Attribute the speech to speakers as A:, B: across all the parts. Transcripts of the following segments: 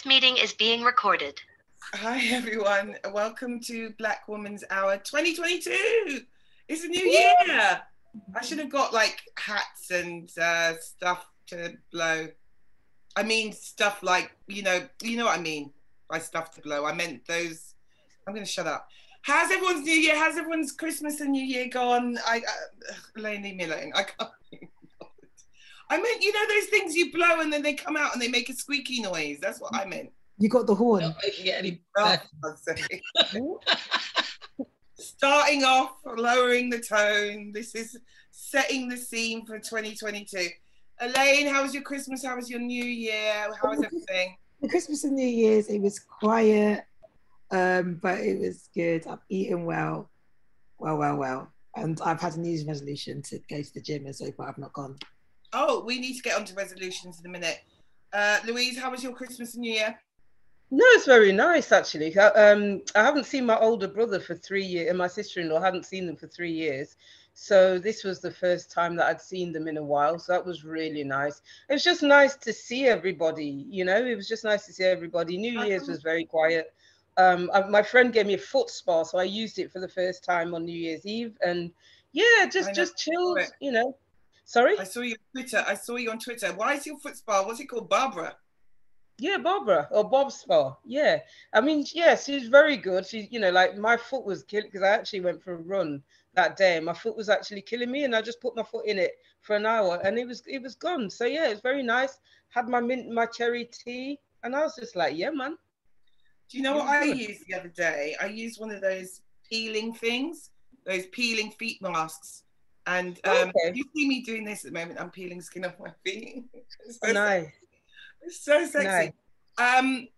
A: This meeting is being recorded.
B: Hi, everyone. Welcome to Black Woman's Hour 2022. It's a new year. I should have got like hats and uh, stuff to blow. I mean, stuff like, you know, you know what I mean by stuff to blow. I meant those. I'm going to shut up. How's everyone's New Year? How's everyone's Christmas and New Year gone? I, uh, Elaine, leave me alone. I can't. I meant, you know, those things you blow and then they come out and they make a squeaky noise. That's what I meant.
C: You got the horn.
D: Not making it any
B: Oh,
D: better.
B: God's. Starting off, lowering the tone. This is setting the scene for 2022. Elaine, how was your Christmas? How was your New Year? How was everything?
C: The Christmas and New Year's, it was quiet, um, but it was good. I've eaten well, well, well, well. And I've had a New Year's resolution to go to the gym, and so far I've not gone.
B: Oh, we need to get onto resolutions in a minute. Uh, Louise, how was your Christmas and New Year?
E: No, it's very nice actually. I, um, I haven't seen my older brother for three years, and my sister-in-law hadn't seen them for three years. So this was the first time that I'd seen them in a while. So that was really nice. It was just nice to see everybody. You know, it was just nice to see everybody. New Year's was very quiet. Um, I, my friend gave me a foot spa, so I used it for the first time on New Year's Eve, and yeah, just just chilled. You know. Sorry.
B: I saw you on Twitter. I saw you on Twitter. Why is your foot spa? What's it called? Barbara.
E: Yeah, Barbara oh, or Bob spa. Yeah, I mean, yeah, she's very good. She, you know, like my foot was killing because I actually went for a run that day. and My foot was actually killing me, and I just put my foot in it for an hour, and it was it was gone. So yeah, it's very nice. Had my mint, my cherry tea, and I was just like, yeah, man.
B: Do you know what I used the other day? I used one of those peeling things, those peeling feet masks. And um,
E: Okay.
B: you see me doing this at the moment. I'm peeling skin off my feet. It's so,
E: Nice.
B: it's so sexy. Um,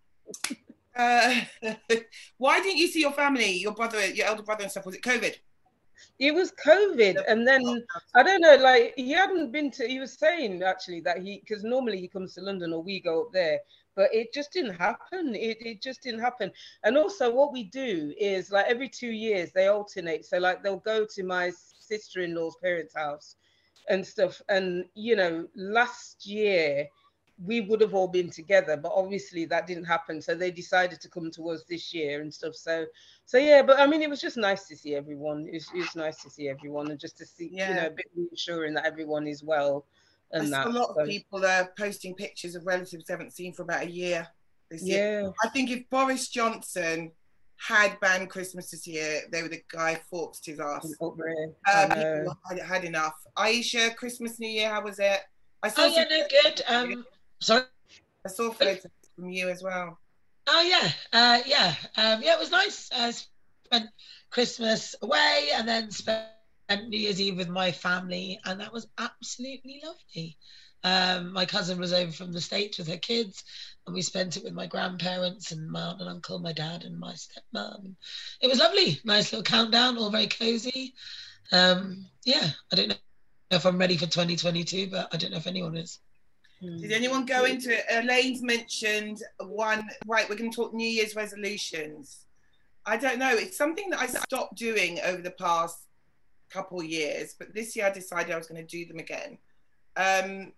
B: uh, why didn't you see your family, your brother, your elder brother and stuff? Was it COVID?
E: It was COVID, and then I don't know, like he hadn't been to. He was saying actually that he, because normally he comes to London or we go up there, but it just didn't happen. It it just didn't happen. And also, what we do is like every two years they alternate. So like they'll go to my sister-in-law's parents' house and stuff. And you know, last year we would have all been together, but obviously that didn't happen. So they decided to come to us this year and stuff. So so yeah, but I mean, it was just nice to see everyone. It's it's nice to see everyone and just to see, you know, a bit reassuring that everyone is well and that.
B: a lot
E: So,
B: of people are posting pictures of relatives they haven't seen for about a year this year.
E: yeah,
B: I think if Boris Johnson had banned Christmas this year, they were the guy forked his ass.
E: over here. I
B: Uh, people had, had enough. Aisha, Christmas, New Year, how was it? I saw
D: Oh yeah,
B: some-
D: no, good. Um, sorry.
B: I saw photos from you as well.
D: Oh yeah, uh, yeah, um, yeah. It was nice. I spent Christmas away and then spent New Year's Eve with my family, and that was absolutely lovely. Um, my cousin was over from the States with her kids, and we spent it with my grandparents and my aunt and uncle, my dad and my stepmom. It was lovely. Nice little countdown, all very cozy. Um, yeah, I don't know if I'm ready for 2022, but I don't know if anyone is.
B: Did anyone go into it? Elaine's mentioned one. Right, we're going to talk New Year's resolutions. I don't know. It's something that I stopped doing over the past couple years, but this year I decided I was going to do them again. Um,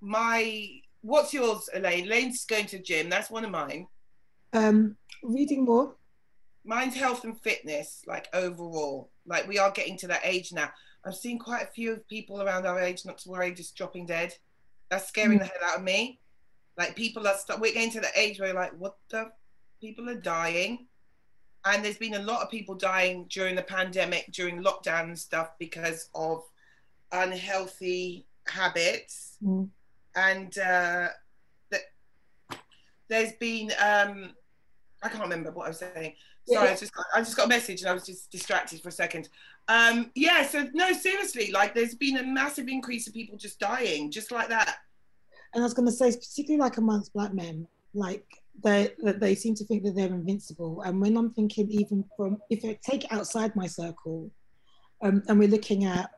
B: my what's yours, Elaine? Elaine's going to the gym. That's one of mine.
C: Um, reading more.
B: Mine's health and fitness, like overall. Like we are getting to that age now. I'm seeing quite a few people around our age, not to worry, just dropping dead. That's scaring the hell out of me. Like people are, st- we're getting to the age where like, what the? People are dying. And there's been a lot of people dying during the pandemic, during lockdown and stuff because of unhealthy habits.
C: Mm.
B: And uh, th- there's been, um, I can't remember what I was saying. Sorry, I just got, I just got a message and I was just distracted for a second. Um, yeah, so no, seriously, like there's been a massive increase of people just dying, just like that.
C: And I was going to say, particularly like amongst black men, like they that they seem to think that they're invincible. And when I'm thinking, even from if I take it outside my circle, um, and we're looking at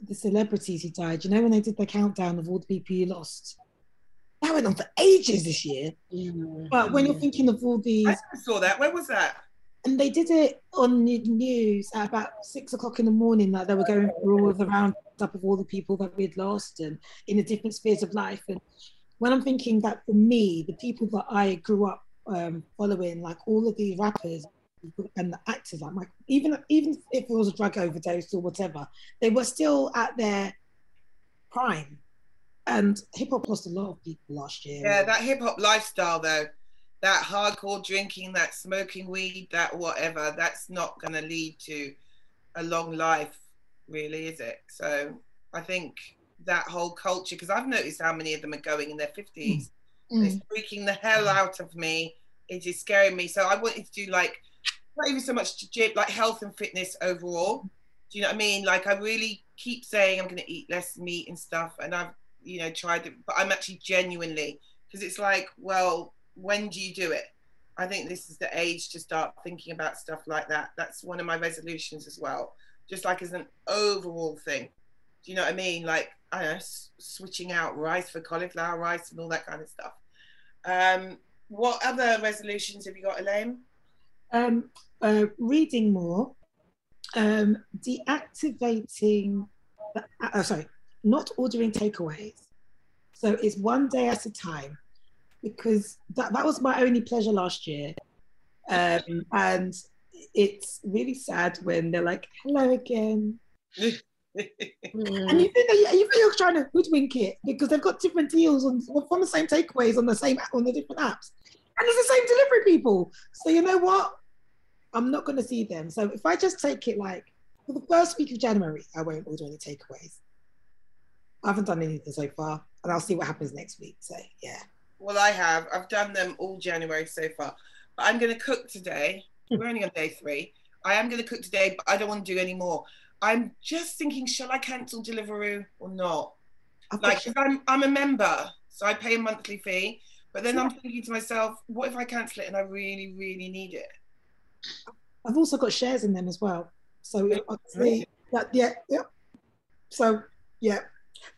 C: the celebrities who died, you know, when they did the countdown of all the people you lost, that went on for ages this year.
E: Mm.
C: But when you're thinking of all these,
B: I saw that. Where was that?
C: and they did it on the news at about six o'clock in the morning, like they were going through all of the roundup of all the people that we'd lost and in the different spheres of life. And when I'm thinking that for me, the people that I grew up um, following, like all of these rappers and the actors, like my, even even if it was a drug overdose or whatever, they were still at their prime. And hip hop lost a lot of people last year.
B: Yeah, that hip hop lifestyle though, that hardcore drinking, that smoking weed, that whatever, that's not going to lead to a long life, really, is it? So I think that whole culture, because I've noticed how many of them are going in their 50s.
C: Mm.
B: It's freaking the hell out of me. It is scaring me. So I wanted to do like, not even so much to gym, like health and fitness overall. Do you know what I mean? Like I really keep saying I'm going to eat less meat and stuff, and I've you know tried it, but I'm actually genuinely because it's like, well, when do you do it? I think this is the age to start thinking about stuff like that. That's one of my resolutions as well, just like as an overall thing. Do you know what I mean? Like I know, s- switching out rice for cauliflower rice and all that kind of stuff. Um, what other resolutions have you got, Elaine?
C: Um, uh, reading more, um, deactivating, the, uh, oh, sorry, not ordering takeaways. So it's one day at a time because that, that was my only pleasure last year. Um, and it's really sad when they're like, hello again. And you think, that, you think you're trying to hoodwink it because they've got different deals on from the same takeaways on the same on the different apps, and it's the same delivery people. So you know what? I'm not going to see them. So if I just take it like for the first week of January, I won't order any takeaways. I haven't done anything so far, and I'll see what happens next week. So yeah,
B: Well, I have. I've done them all January so far. But I'm going to cook today. Hmm. We're only on day three. I am going to cook today, but I don't want to do any more. I'm just thinking, shall I cancel Deliveroo or not?
C: I've
B: Like, I'm, I'm a member, so I pay a monthly fee. But then I'm thinking to myself, what if I cancel it and I really, really need it?
C: I've also got shares in them as well. So obviously, that, yeah, yeah. So yeah,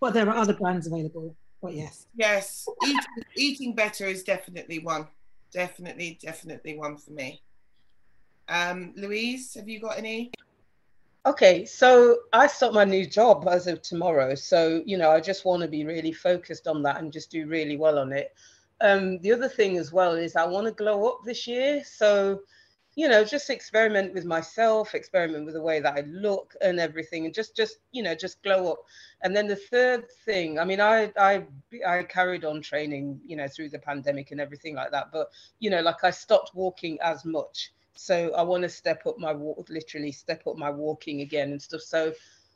C: but there are other brands available. But yes,
B: Yes, eating, eating better is definitely one. Definitely, definitely one for me. Um, Louise, have you got any?
E: Okay, so I start my new job as of tomorrow. So, you know, I just want to be really focused on that and just do really well on it. Um, the other thing as well is I want to glow up this year. So, you know, just experiment with myself, experiment with the way that I look and everything, and just, just, you know, just glow up. And then the third thing, I mean, I, I, I carried on training, you know, through the pandemic and everything like that. But, you know, like I stopped walking as much so i want to step up my walk literally step up my walking again and stuff so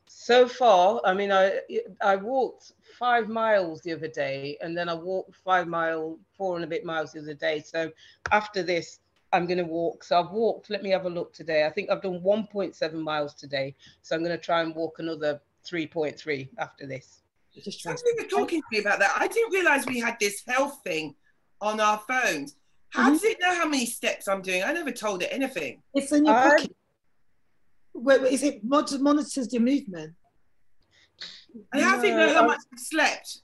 E: so far i mean i i walked five miles the other day and then i walked five mile four and a bit miles the other day so after this i'm going to walk so i've walked let me have a look today i think i've done 1.7 miles today so i'm going to try and walk another 3.3 after this
C: just trying
B: Somebody was talking to me about that. I didn't realize we had this health thing on our phones. How
C: Mhm.
B: does it know how many steps I'm doing? I never told it anything.
C: It's in your
E: I-
C: pocket. Wait, wait, is it mon- monitors your movement?
B: And how does it know how much I've slept?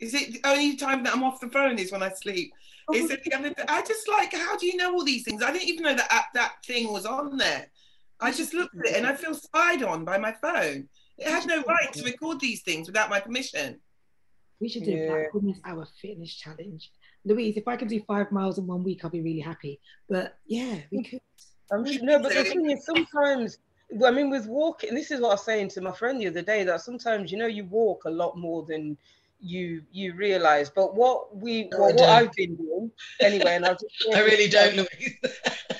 B: Is it the only time that I'm off the phone is when I sleep? Is it the other I just like, how do you know all these things? I didn't even know that app, that thing was on there. I just looked at it and I feel spied on by my phone. It had no right to record these things without my permission.
C: We should do
E: Yeah.
C: Black Women's Hour Fitness Challenge. Louise, if I can do five miles in one week, I'll be really happy. But yeah, we mm. could.
E: I'm sure, no, but the thing is, sometimes, I mean, with walking, this is what I was saying to my friend the other day that sometimes, you know, you walk a lot more than you you realize. But what we,
D: No,
E: well,
D: I
E: what. I've been doing anyway, and I'll
D: I really don't, Louise.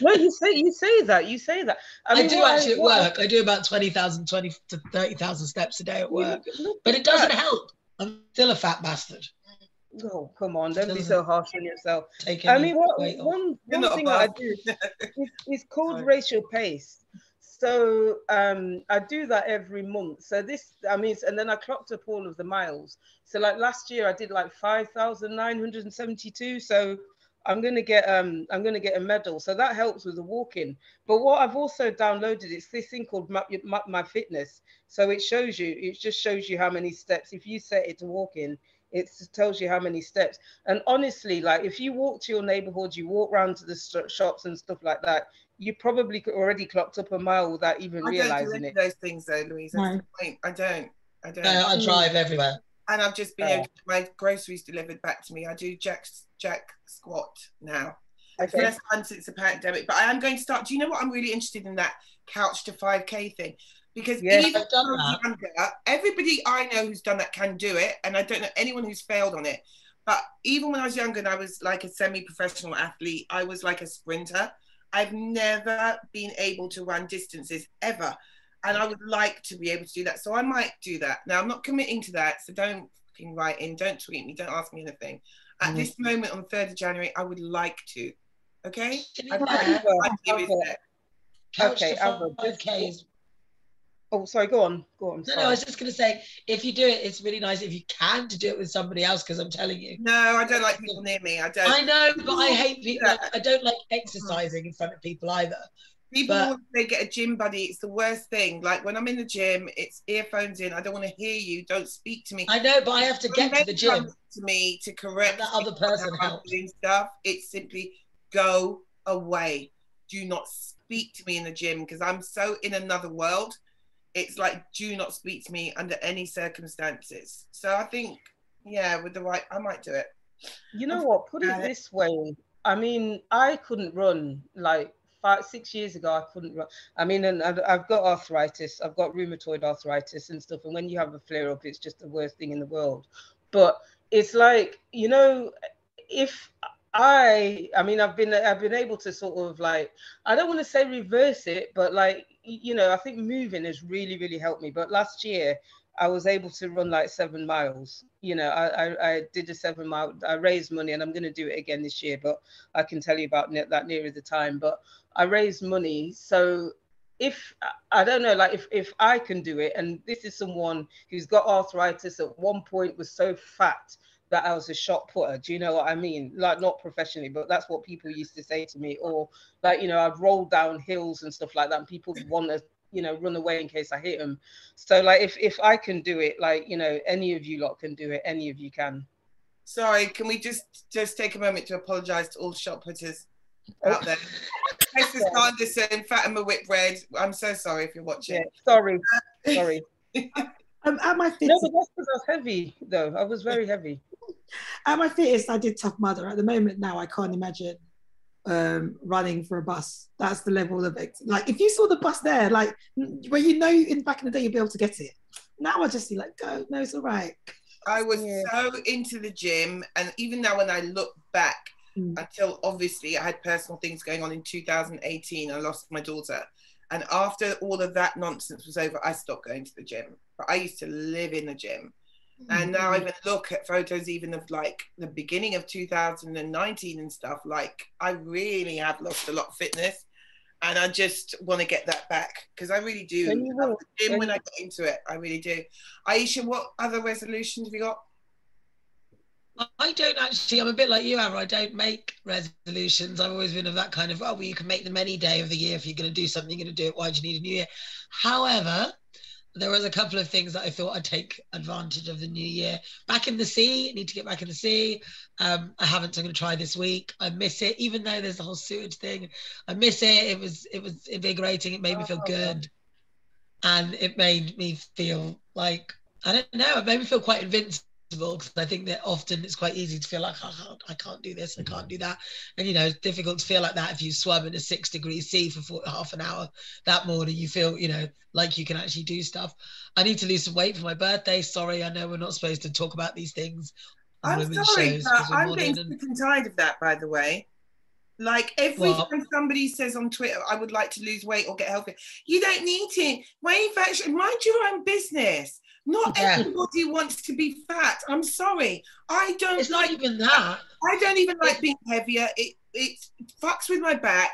E: No, you say you say that, you say that.
D: I,
E: mean,
D: do
E: what
D: actually at
E: what I-
D: work. I do about 20,000, 20 to 30,000 steps a day at work.
E: look- look
D: But it doesn't
E: that.
D: help. I'm still a fat bastard.
E: Oh, come on, don't be so harsh on yourself.
D: Take
E: I mean, what one one thing that I do is, is called
B: Sorry.
E: racial pace. So um, I do that every month. So this, I mean, and then I clocked up all of the miles. So like last year, I did like five thousand nine hundred and seventy-two. So I'm gonna get um, I'm gonna get a medal. So that helps with the walking. But what I've also downloaded is this thing called my, my, my Fitness. So it shows you, it just shows you how many steps. If you set it to walking, it tells you how many steps. And honestly, like if you walk to your neighborhood, you walk around to the st- shops and stuff like that, you probably could already clocked up a mile without even
B: I don't do
E: realizing
B: any
E: it.
B: those things though, Louise.
C: No.
B: I don't. I don't.
D: No, I drive everywhere.
B: and I've just been
E: Oh.
B: able to get my groceries delivered back to me. I do jack jack squat now.
E: Okay.
B: First time since the pandemic, but I am going to start. Do you know what I'm really interested in that couch to 5k thing? Because
E: Yes.
B: even
D: I've done
B: when I was
D: that.
B: younger, everybody I know who's done that can do it, and I don't know anyone who's failed on it. But even when I was younger and I was like a semi-professional athlete, I was like a sprinter. I've never been able to run distances ever, and I would like to be able to do that. So I might do that. Now I'm not committing to that, so don't fucking write in, don't tweet me, don't ask me anything. At
E: Mhm.
B: this moment on 3rd of January, I would like to. Okay?
D: To be
B: I-
D: fair,
B: I'd
E: I've- Okay,
D: to
E: Alva, just-
D: 5K is
E: Oh, sorry. Go on. Go on.
D: No, no. I was just going to say, if you do it, it's really nice if you can to do it with somebody else, because I'm telling you.
B: No, I don't like people near me. I don't.
D: I know, but I hate people.
B: Yeah.
D: I don't like exercising in front of people either.
B: People,
D: But-
B: they get a gym buddy. It's the worst thing. Like when I'm in the gym, it's earphones in. I don't want to hear you. Don't speak to me.
D: I know, but I have to
B: When
D: get to the gym.
B: to me to correct
D: That other person
B: how I'm
D: helps.
B: doing stuff. It's simply go away. Do not speak to me in the gym because I'm so in another world. It's like do not speak to me under any circumstances. So I think, yeah, with the right, I might do it.
E: You know what? Put it
B: it.
E: this way. I mean, I couldn't run like five, six years ago. I couldn't run. I mean, and I've I've got arthritis. I've got rheumatoid arthritis and stuff. And when you have a flare up, it's just the worst thing in the world. But it's like, you know, if I, I mean, I've been, I've been able to sort of like, I don't want to say reverse it, but like, you know, I think moving has really, really helped me. But last year, I was able to run like seven miles. You know, I, I, I did a seven mile. I raised money, and I'm going to do it again this year. But I can tell you about that nearer the time. But I raised money, so if I don't know, like if if I can do it, and this is someone who's got arthritis, at one point was so fat that I was a shot putter. Do you know what I mean? Like not professionally, but that's what people used to say to me. Or like you know, I'd roll down hills and stuff like that, and people want to you know run away in case I hit them. So like if if I can do it, like you know, any of you lot can do it. Any of you can.
B: Sorry, can we just just take a moment to apologise to all shot putters out there? Mrs. Anderson, Fatima Whitbread, I'm so sorry if you're watching.
E: Yeah. Sorry. Sorry.
C: Um, at my
E: No, but that's because I was heavy though. I was very heavy.
C: at my fittest, I did tough mother. At the moment now, I can't imagine um, running for a bus. That's the level of ex- like if you saw the bus there, like where you know in back in the day you'd be able to get it. Now I just see like go, no, it's all right.
B: I was
E: Yeah.
B: so into the gym, and even now when I look back,
C: Mm.
B: until obviously I had personal things going on in 2018, I lost my daughter, and after all of that nonsense was over, I stopped going to the gym. But I used to live in the gym, and now I even look at photos even of like the beginning of 2019 and stuff. Like I really have lost a lot of fitness, and I just want to get that back because I really do.
E: You
B: love the gym when I get into it, I really do. Aisha, what other resolutions have you got?
D: I don't actually. I'm a bit like you, Amber. I don't make resolutions. I've always been of that kind of. Oh, well, you can make them any day of the year if you're going to do something. You're going to do it. Why do you need a new year? However, there was a couple of things that I thought I'd take advantage of the new year. Back in the sea. I need to get back in the sea. Um, I haven't. So I'm going to try this week. I miss it, even though there's the whole sewage thing. I miss it. It was. It was invigorating. It made me feel
E: Oh.
D: good, and it made me feel like I don't know. It made me feel quite invincible because I think that often it's quite easy to feel like I can't, I can't do this, I can't do mm-hmm. that, and you know it's difficult to feel like that if you swim in a six degree sea for four, half an hour that morning. You feel you know like you can actually do stuff. I need to lose some weight for my birthday. Sorry, I know we're not supposed to talk about these things.
B: I'm sorry,
D: shows
B: but
D: 'cause
B: I'm getting
D: and-
B: sick and tired of that, by the way. Like every
D: What?
B: time somebody says on Twitter, I would like to lose weight or get healthy, you don't need to. Weight fashion, mind your own business. Not
D: Yeah.
B: everybody wants to be fat. I'm sorry. I don't
D: It's not
B: like
D: even that.
B: I don't even like being heavier. It it fucks with my back.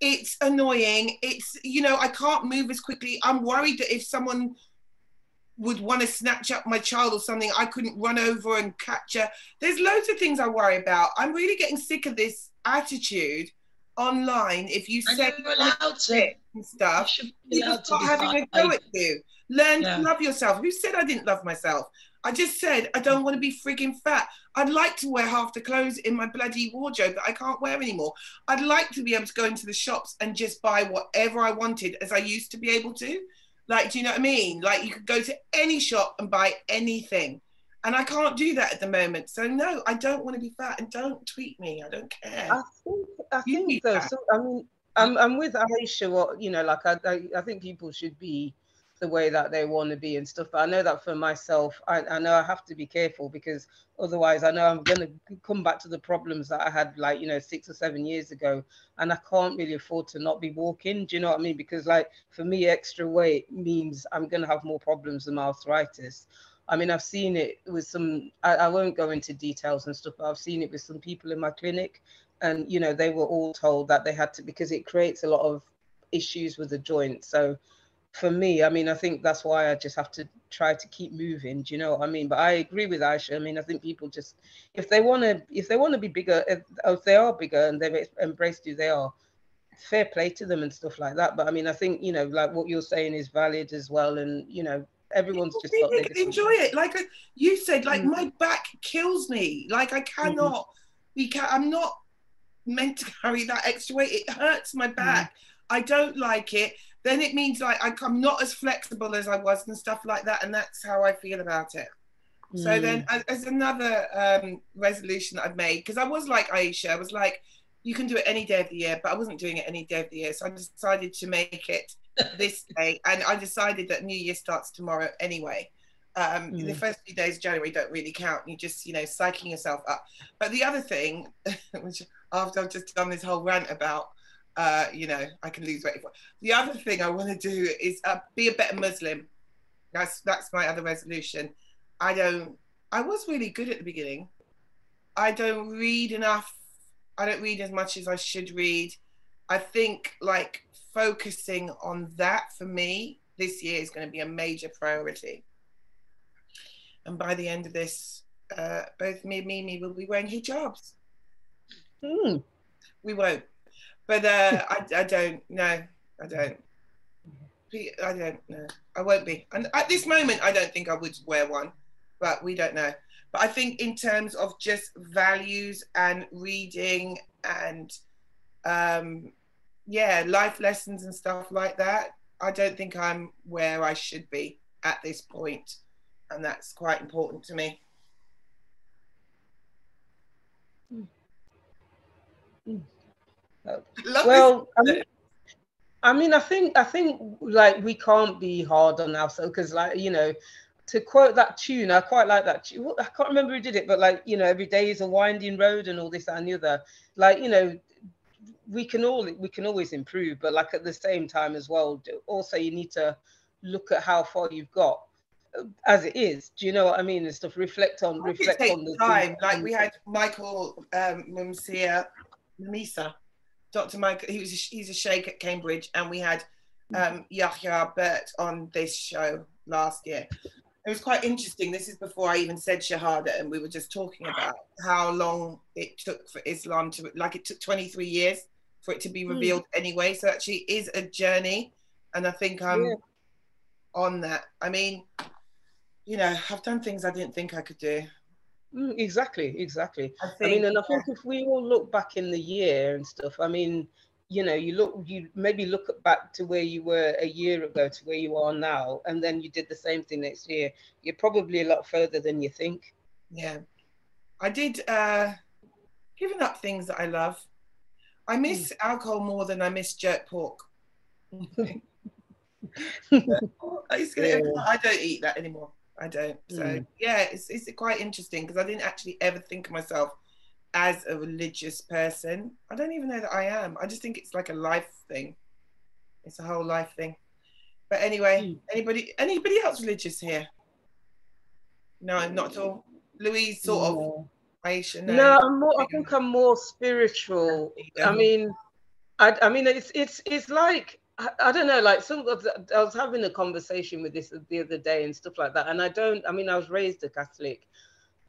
B: It's annoying. It's you know I can't move as quickly. I'm worried that if someone would want to snatch up my child or something, I couldn't run over and catch her. There's loads of things I worry about. I'm really getting sick of this attitude online. If you say
D: you're allowed to.
B: and stuff,
D: should be
B: people start having a go at you. Learn
D: Yeah.
B: to love yourself. Who said I didn't love myself? I just said I don't want to be frigging fat. I'd like to wear half the clothes in my bloody wardrobe that I can't wear anymore. I'd like to be able to go into the shops and just buy whatever I wanted as I used to be able to. Like, do you know what I mean? Like, you could go to any shop and buy anything. And I can't do that at the moment. So no, I don't want to be fat and don't tweet me. I don't care.
E: I think I
B: You
E: think so. so. I mean, I'm I'm with Aisha. What you know, like I I, I think people should be the way that they want to be and stuff. But I know that for myself, I, I know I have to be careful because otherwise, I know I'm gonna come back to the problems that I had like you know six or seven years ago, and I can't really afford to not be walking. Do you know what I mean? Because like for me, extra weight means I'm gonna have more problems my arthritis. I mean, I've seen it with some. I, I won't go into details and stuff, but I've seen it with some people in my clinic and you know they were all told that they had to because it creates a lot of issues with the joint so for me i mean i think that's why i just have to try to keep moving do you know what i mean but i agree with aisha i mean i think people just if they want to if they want to be bigger if, if they are bigger and they've embraced who they are fair play to them and stuff like that but i mean i think you know like what you're saying is valid as well and you know everyone's just got their
B: Enjoy it. Like uh, you said, like
E: Mm.
B: my back kills me. Like I cannot be. Ca- I'm not meant to carry that extra weight. It hurts my back. I don't like it. Then it means like I- I'm not as flexible as I was and stuff like that. And that's how I feel about it. So
E: Mm.
B: then, as, as another um, resolution that I've made, because I was like Aisha, I was like, you can do it any day of the year, but I wasn't doing it any day of the year. So I decided to make it this day. And I decided that New Year starts tomorrow anyway. Um, The
E: Mm.
B: first few days of January don't really count. You just, you know, psyching yourself up. But the other thing, which after I've just done this whole rant about, uh, you know, I can lose weight. The other thing I want to do is uh, be a better Muslim. That's that's my other resolution. I don't. I was really good at the beginning. I don't read enough. I don't read as much as I should read. I think like focusing on that for me this year is going to be a major priority. And by the end of this, uh, both me and Mimi will be wearing hijabs.
E: Mm.
B: We won't, but uh, I, I don't. No, I don't. I don't know. I won't be. And at this moment, I don't think I would wear one, but we don't know. But I think in terms of just values and reading and um, yeah, life lessons and stuff like that, I don't think I'm where I should be at this point. point, and that's quite important to me. Love
E: well I mean, I mean i think i think like we can't be hard on ourselves because like you know to quote that tune i quite like that tune i can't remember who did it but like you know every day is a winding road and all this and the other. Like you know we can all we can always improve but like at the same time as well also you need to look at how far you've got uh, as it is. Do you know what i mean? And stuff. Reflect on
B: I think it
E: reflect on the
B: time. Like we had Michael um, Mumsia, Misa, Dr. Michael. He was a, he's a sheikh at Cambridge, and we had um, Yahya Birt on this show last year. It was quite interesting. This is before I even said Shahada, and we were just talking about how long it took for Islam to, like, it took 23 years for it to be
E: Hmm.
B: revealed anyway. So actually, it is a journey, and I think I'm
E: Yeah.
B: on that. I mean, you know, I've done things I didn't think I could do.
E: Mm, exactly exactly
B: I
E: I mean, and I think if we all look back in the year and stuff, I mean, you know, you look, you maybe look at- back to where you were a year ago to where you are now, and then you did the same thing next year. You're probably a lot further than you think.
B: yeah, I did uh, giving up things that I love. I miss alcohol more than I miss jerk pork. I, used to get-
E: Yeah.
B: I don't eat that anymore. I don't. So
E: Mm.
B: yeah, it's it's quite interesting because I didn't actually ever think of myself as a religious person. I don't even know that I am. I just think it's like a life thing. It's a whole life thing. But anyway,
E: Mm.
B: anybody anybody else religious here? No, not at all. Louise, sort of.
E: No.
B: Aisha,
E: No,
B: no.
E: I'm more. I think I'm more spiritual.
B: Yeah.
E: I mean, I, I mean, it's it's it's like I, I don't know. Like some, I was having a conversation with this the other day and stuff like that, and I don't. I mean, I was raised a Catholic,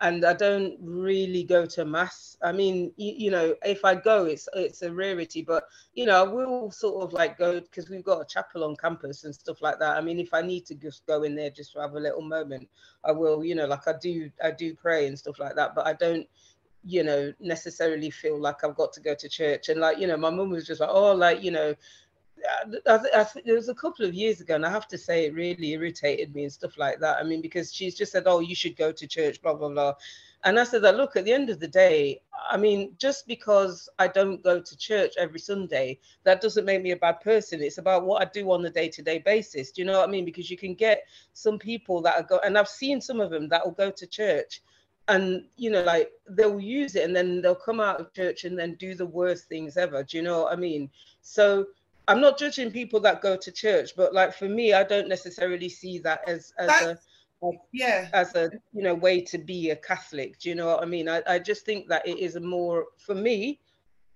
E: and I don't really go to mass. I mean, you, you know, if I go, it's it's a rarity, but you know, I will sort of like go because we've got a chapel on campus and stuff like that. I mean, if I need to just go in there just to have a little moment, I will. You know, like I do, I do pray and stuff like that, but I don't you know necessarily feel like I've got to go to church and like you know my mum was just like oh like you know I, I, there was a couple of years ago, and I have to say it really irritated me and stuff like that. I mean, because she's just said, "Oh, you should go to church," blah blah blah, and I said look, at the end of the day, I mean, just because I don't go to church every Sunday, that doesn't make me a bad person. It's about what I do on a day-to-day basis. Do you know what I mean? Because you can get some people that are go, and I've seen some of them that will go to church and you know like they'll use it and then they'll come out of church and then do the worst things ever do you know what i mean so i'm not judging people that go to church but like for me i don't necessarily see that as as That's, a
B: yeah.
E: as a you know way to be a catholic. Do you know what i mean? I, I just think that it is a more for me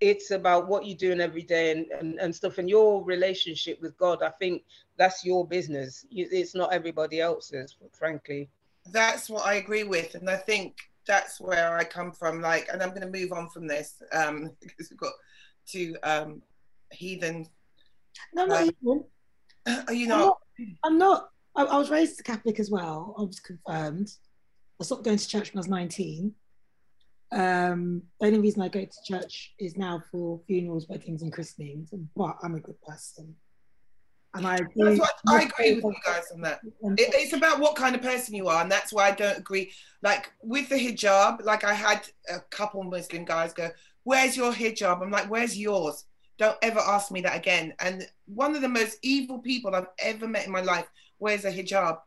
E: it's about what you're doing every day and, and, and stuff. And your relationship with god i think that's your business. It's not everybody else's frankly.
B: That's what i agree with. And i think that's where i come from. Like and i'm going to move on from this um because we've got two um heathen
C: no, uh,
B: Are you not?
C: I'm not. I'm not I, I, was raised Catholic as well. I was confirmed. I stopped going to church when I was 19. Um, the only reason I go to church is now for funerals, weddings, and christenings. But I'm a good person. And I
B: agree, I agree with you guys on that. It, it's about what kind of person you are, and that's why I don't agree. Like with the hijab, like I had a couple Muslim guys go, "Where's your hijab?" I'm like, "Where's yours?" Don't ever ask me that again. And one of the most evil people I've ever met in my life wears a hijab.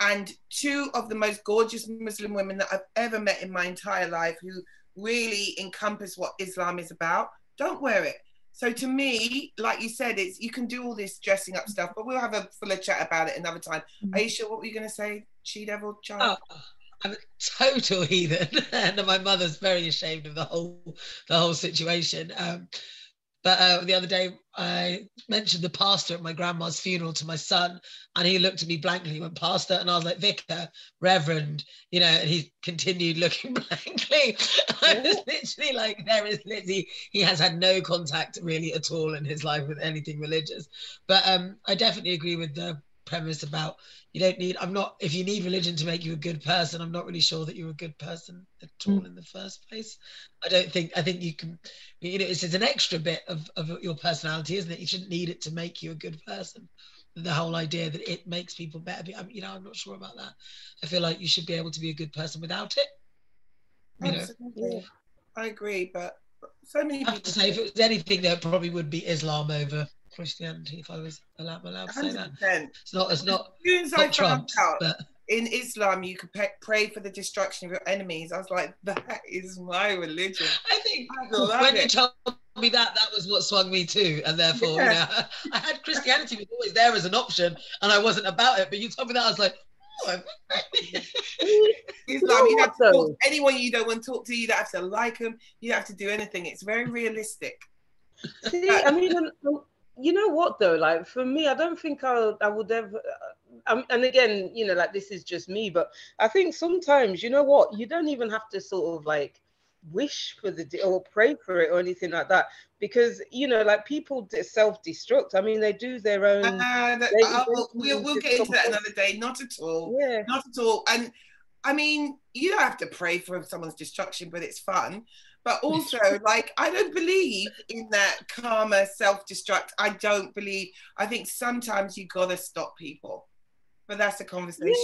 B: And two of the most gorgeous Muslim women that I've ever met in my entire life who really encompass what Islam is about don't wear it. So to me, like you said, it's you can do all this dressing up stuff, but we'll have a fuller chat about it another time. Mm-hmm. Are you sure what were you going to say, she devil child?
D: Oh, I'm a total heathen, and my mother's very ashamed of the whole the whole situation. Um, but uh, the other day, I mentioned the pastor at my grandma's funeral to my son, and he looked at me blankly. He went, Pastor, and I was like, Vicar, Reverend, you know, and he continued looking blankly. I was literally like, there is literally, he has had no contact really at all in his life with anything religious. But um, I definitely agree with the premise about you don't need i'm not if you need religion to make you a good person i'm not really sure that you're a good person at all mm. in the first place. I don't think i think you can you know it's, it's an extra bit of, of your personality isn't it? You shouldn't need it to make you a good person. The whole idea that it makes people better I mean, you know i'm not sure about that. I feel like you should be able to be a good person without it
B: you Absolutely. know i agree but so many people I have
D: to say if it was anything there probably would be islam over Christianity, if I was allowed, allowed to say 100%. that. It's not, it's not, as not Trump's, but
B: in Islam, you could pray for the destruction of your enemies. I was like, that is my religion.
D: I think I when it. you told me that, that was what swung me too, and therefore, yeah. you know, I had Christianity was always there as an option, and I wasn't about it. But you told me that, I was like, oh,
B: Islam, you have to talk to anyone you don't want to talk to. You don't have to like them. You don't have to do anything. It's very realistic.
E: See, I mean, you know what though? Like for me i don't think i i would ever uh, um, and again you know like this is just me but i think sometimes you know what? You don't even have to sort of like wish for the or pray for it or anything like that because you know like people self-destruct. I mean they do their own uh,
B: that, they, uh, we'll, we'll get into that another day. Not at all. Yeah. Not at all. And i mean you don't have to pray for someone's destruction but it's fun but also, like, I don't believe in that karma self destruct. I don't believe. I think sometimes you gotta stop people, but that's a conversation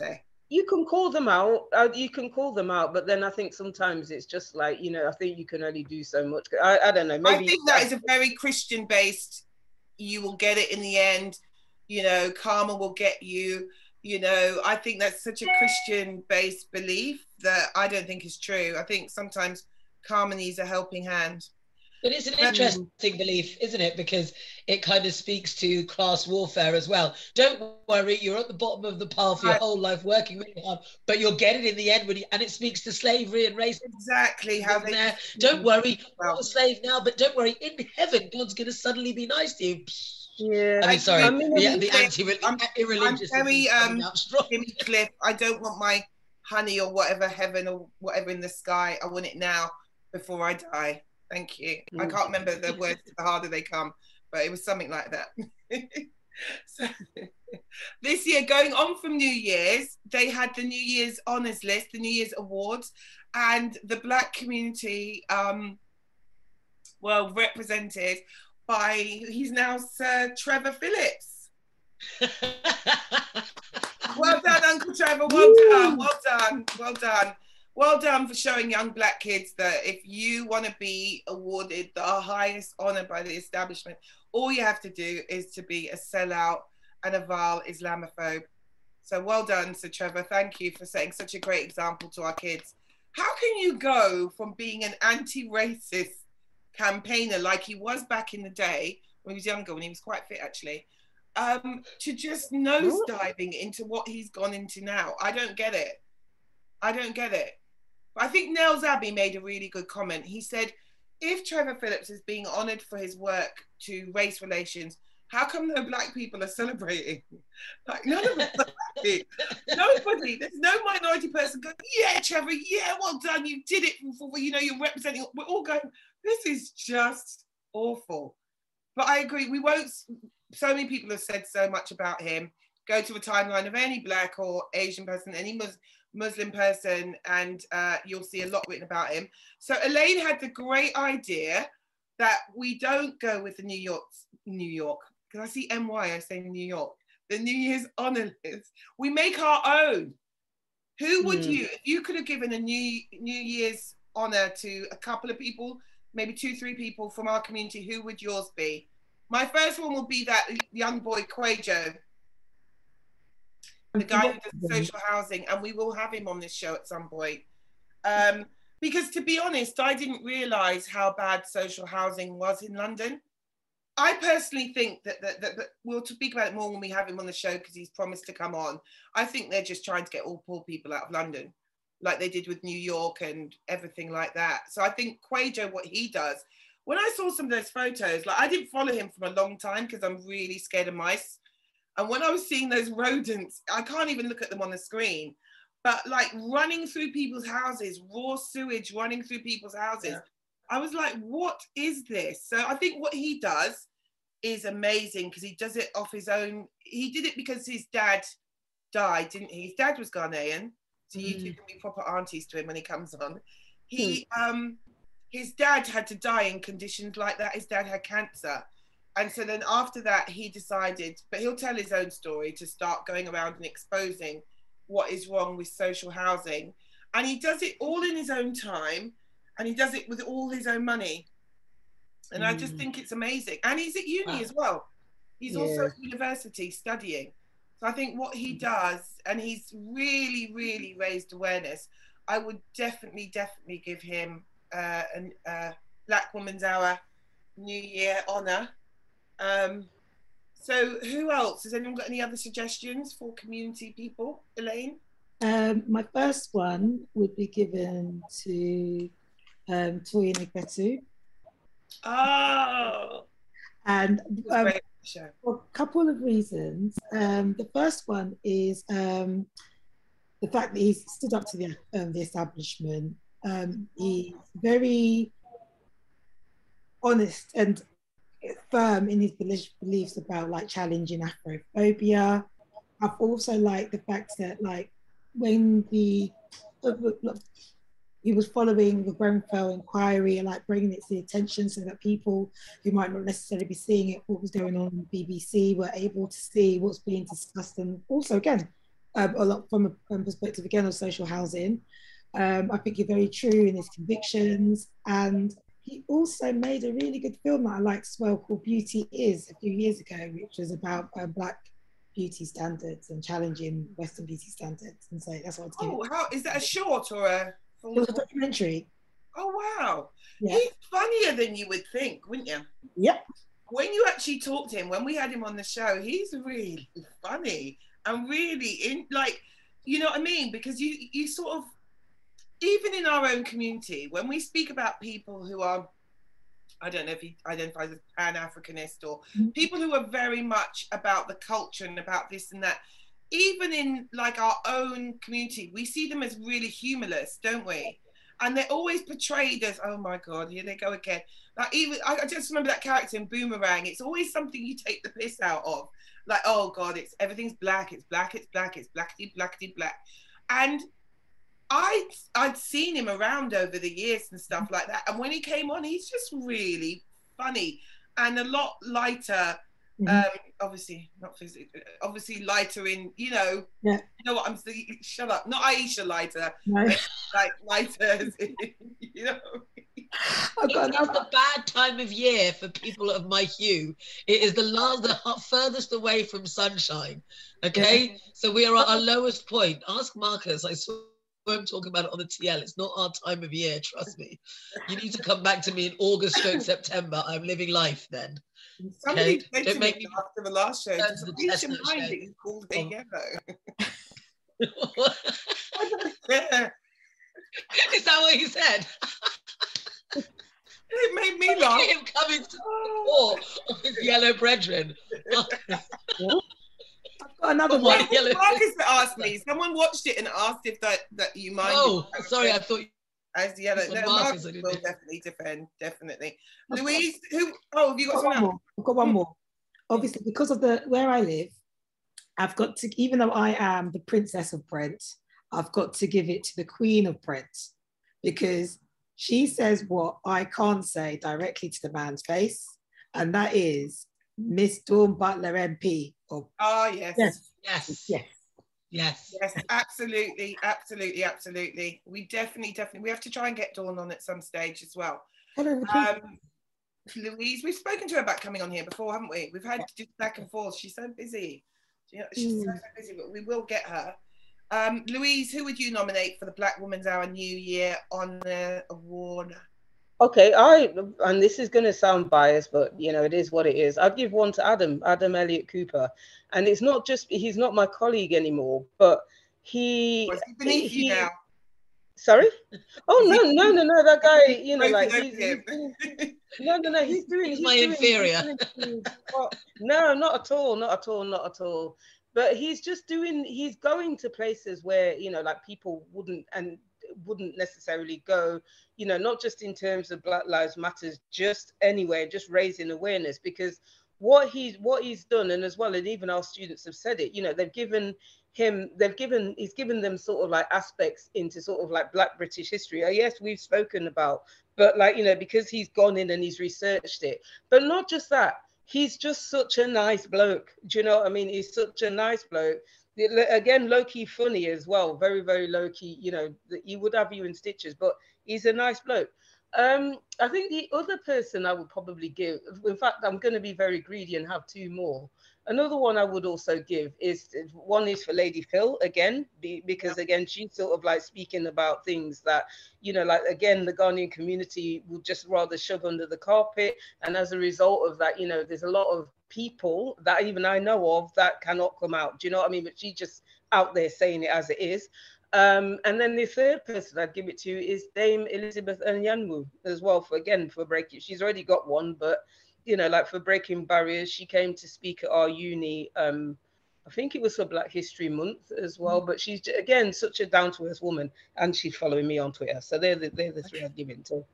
E: yeah. You can call them out. Uh, you can call them out, but then I think sometimes it's just like you know. I think you can only do so much. I, I don't know. Maybe
B: I think that is a very Christian based. You will get it in the end. You know, karma will get you. You know, I think that's such a Christian based belief that I don't think is true. I think sometimes karma needs a helping hand.
D: But it's an interesting um, belief, isn't it? Because it kind of speaks to class warfare as well. Don't worry, you're at the bottom of the pile for your whole life, working really hard, but you'll get it in the end. When you, and it speaks to slavery and race.
B: Exactly how they.
D: There. Don't worry, well. you're a slave now, but don't worry. In heaven, God's going to suddenly be nice to you.
E: Yeah,
D: I mean, sorry, I mean, the, the anti-irreligious.
B: I'm very um, Jimmy Cliff. I don't want my honey or whatever heaven or whatever in the sky. I want it now before I die. Thank you. Mm. I can't remember the words, the harder they come, but it was something like that. so this year, going on from New Year's, they had the New Year's Honours List, the New Year's Awards, and the Black community um, were represented by he's now Sir Trevor Phillips. Well done, Uncle Trevor. Well done. Well done. Well done. Well done for showing young black kids that if you want to be awarded the highest honor by the establishment, all you have to do is to be a sellout and a vile Islamophobe. So well done, Sir Trevor. Thank you for setting such a great example to our kids. How can you go from being an anti-racist campaigner like he was back in the day when he was younger, when he was quite fit actually, um, to just nosediving into what he's gone into now? I don't get it. I don't get it. But I think Nels Abbey made a really good comment. He said, if Trevor Phillips is being honoured for his work to race relations, how come no black people are celebrating? Like none of us. Nobody. There's no minority person going, yeah, Trevor, yeah, well done. You did it you know, you're representing. We're all going, this is just awful. But I agree, we won't so many people have said so much about him. Go to a timeline of any black or Asian person, any Mus- Muslim person, and uh, you'll see a lot written about him. So Elaine had the great idea that we don't go with the New York, New York, because I see NY, I say New York, the New Year's honor list. We make our own. Who would
E: Hmm.
B: you, if you could have given a New New Year's honor to a couple of people, maybe two, three people from our community, who would yours be? My first one will be that young boy Kwajo, the guy who does social housing, and we will have him on this show at some point. Um, because to be honest, I didn't realise how bad social housing was in London. I personally think that, that, that, that we'll speak about it more when we have him on the show because he's promised to come on. I think they're just trying to get all poor people out of London, like they did with New York and everything like that. So I think Kwajo, what he does, when I saw some of those photos, like I didn't follow him for a long time because I'm really scared of mice. And when I was seeing those rodents, I can't even look at them on the screen, but like running through people's houses, raw sewage running through people's houses.
D: Yeah.
B: I was like, what is this? So I think what he does is amazing because he does it off his own. He did it because his dad died, didn't he? His dad was Ghanaian. So you two can be proper aunties to him when he comes on. He um his dad had to die in conditions like that. His dad had cancer. And so then after that, he decided, but he'll tell his own story to start going around and exposing what is wrong with social housing. And he does it all in his own time and he does it with all his own money. And I just
E: Mm.
B: think it's amazing. And he's at uni
D: Wow.
B: as well. He's also at university studying. So I think what he does, and he's really, really raised awareness. I would definitely, definitely give him uh, an uh, Black Woman's Hour New Year honor. Um, so who else? Has anyone got any other suggestions for community people? Elaine?
C: Um, my first one would be given to um, Toyin Agbetu.
B: Oh,
C: And um, for a couple of reasons. Um, the first one is um, the fact that he's stood up to the, um, the establishment. Um, he's very honest and firm in his beliefs about like challenging Afrophobia. I've also liked the fact that like when the he was following the Grenfell inquiry and like bringing it to the attention so that people who might not necessarily be seeing it, what was going on the BBC, were able to see what's being discussed. And also, again, um, a lot from a perspective again of social housing. Um, I think you're very true in his convictions. And he also made a really good film that I liked as well called Beauty Is a few years ago, which was about uh, Black beauty standards and challenging Western beauty standards. And so that's what I'd give
B: Oh, how is that a short or a full?
C: It was a documentary.
B: Oh wow,
C: Yeah.
B: he's funnier than you would think, wouldn't you?
C: Yep.
B: When you actually talk to him, when we had him on the show, he's really funny and really in like, you know what I mean? Because you you sort of even in our own community, when we speak about people who are I don't know if he identifies as Pan Africanist or
C: Mhm.
B: people who are very much about the culture and about this and that. Even in like our own community, we see them as really humorless, don't we? And they're always portrayed as, oh my god, here they go again. Like even I, I just remember that character in Boomerang. It's always something you take the piss out of. Like, oh god, it's everything's black, it's black, it's black, it's blackety blackety black. And I I'd seen him around over the years and stuff like that. And when he came on, he's just really funny. and a lot lighter.
C: Mhm.
B: Um, obviously not physically, obviously lighter in you know.
C: Yeah.
B: You know what I'm saying? Shut up. Not Aisha lighter,
C: No,
B: like lighter. as in, you know.
C: I've
D: It is
C: another.
D: the bad time of year for people of my hue. It is the last, the furthest away from sunshine. Okay, so we are at our lowest point. Ask Marcus. I swear I'm talking about it on the TL. It's not our time of year. Trust me. You need to come back to me in August, or September. I'm living life then.
B: Somebody
D: Okay, don't make
B: me after the last show,
D: the
B: Aisha
D: chestnut
B: mind
D: show.
B: that you called her
D: Oh.
B: yellow?
D: Is that what he said?
B: It made me laugh.
D: him coming to the
B: Oh.
D: of his yellow brethren.
C: I've got another
D: oh,
C: one.
D: my yellow.
B: Marcus asked me. Someone watched it and asked if that that you mind.
D: Oh, sorry. I thought
B: As the yellow.
D: It's
B: No,
D: Marcus,
B: Marcus will
D: know.
B: definitely defend. Definitely.
C: I've got-
B: Louise, who? Oh, have you got
C: got one more. I've got one hmm. more. Obviously, because of the where I live, I've got to, even though I am the princess of Brent, I've got to give it to the queen of Brent because she says what I can't say directly to the man's face, and that is Miss Dawn Butler MP. Or
B: Oh yes.
C: yes,
D: yes,
C: yes.
D: yes.
B: Yes, absolutely, absolutely, absolutely. We definitely, definitely, we have to try and get Dawn on at some stage as well. Um, Louise, we've spoken to her about coming on here before, haven't we? We've had just back and forth. She's so busy. You know, she's so,
C: Mm.
B: so busy, but we will get her. Um, Louise, who would you nominate for the Black Women's Hour New Year Honour Award?
E: Okay, I and this is going to sound biased, but you know it is what it is. I'd give one to Adam, Adam Elliott Cooper, and it's not just he's not my colleague anymore, but he.
B: Well, he's beneath you
E: he-
B: now.
E: Sorry? Oh no, no, no, no! That guy, you know, like he's, he's doing- no, no, no. He's doing.
D: He's
E: he's
D: my
E: doing- he's
D: inferior.
E: doing things- oh, no, not at all. Not at all. Not at all. But he's just doing. He's going to places where you know, like people wouldn't and wouldn't necessarily go. You know, not just in terms of Black Lives Matters, just anywhere, just raising awareness because what he's what he's done, and as well, and even our students have said it. You know, they've given him they've given he's given them sort of like aspects into sort of like black british history oh yes we've spoken about but like you know because he's gone in and he's researched it but not just that he's just such a nice bloke do you know what i mean he's such a nice bloke Again low-key funny as well very very low-key you know he would have you in stitches but he's a nice bloke. Um i think the other person i would probably give in fact i'm going to be very greedy and have two more. Another one I would also give is one is for Lady Phil again, be, because again she's sort of like speaking about things that you know, like again the Ghanaian community would just rather shove under the carpet, and as a result of that, you know, there's a lot of people that even I know of that cannot come out. Do you know what I mean? But she's just out there saying it as it is. Um, and then the third person I'd give it to is Dame Elizabeth Anionwu as well for again for breaking. She's already got one, but you know, like for breaking barriers, she came to speak at our uni. Um, I think it was for Black History Month as well. But she's again such a down to earth woman, and she's following me on Twitter. So they're the, they're the three I'd give it to.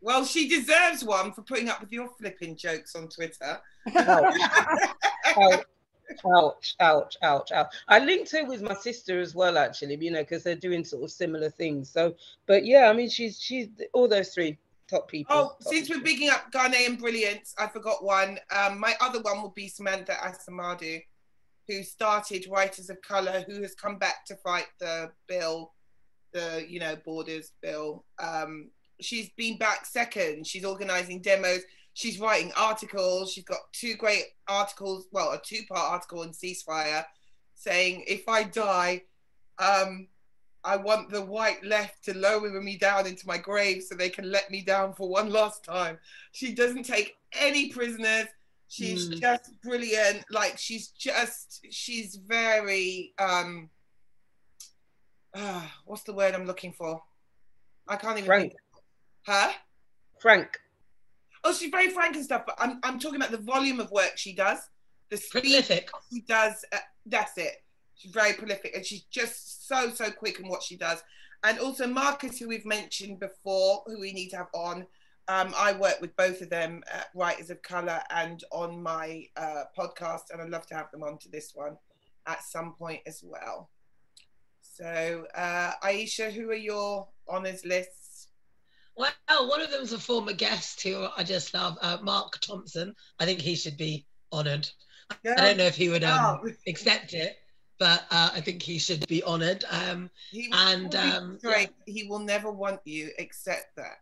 B: Well, she deserves one for putting up with your flipping jokes on Twitter.
E: ouch, ouch, ouch, ouch, ouch. I linked her with my sister as well, actually, you know, because they're doing sort of similar things. So, but yeah, I mean, she's she's all those three top people.
B: Oh,
E: top
B: since we're
E: people.
B: bigging up Ghanaian brilliance, I forgot one. Um, my other one will be Samantha Asumadu, who started Writers of Color, who has come back to fight the bill, the you know borders bill. Um, she's been back second. She's organising demos. She's writing articles. She's got two great articles. Well, a two-part article on ceasefire, saying if I die, um, I want the white left to lower me down into my grave so they can let me down for one last time. She doesn't take any prisoners. She's
E: Mm.
B: just brilliant. Like she's just she's very um uh, what's the word I'm looking for? I can't even
E: Frank.
B: Think. Huh?
E: Frank.
B: Oh, she's very frank and stuff, but I'm I'm talking about the volume of work she does, the speed
D: Prolific.
B: she does uh, that's it she's very prolific and she's just so so quick in what she does and also marcus who we've mentioned before who we need to have on um, i work with both of them at writers of color and on my uh, podcast and i'd love to have them on to this one at some point as well so uh, aisha who are your honors lists
D: Well, one of them is a former guest who I just love, uh, Mark Thompson. I think he should be honoured.
B: Yeah.
D: I don't know if he would um,
B: Oh,
D: accept it, but uh, I think he should be honoured. Um,
B: he,
D: and, um,
B: straight. he will never want you except that.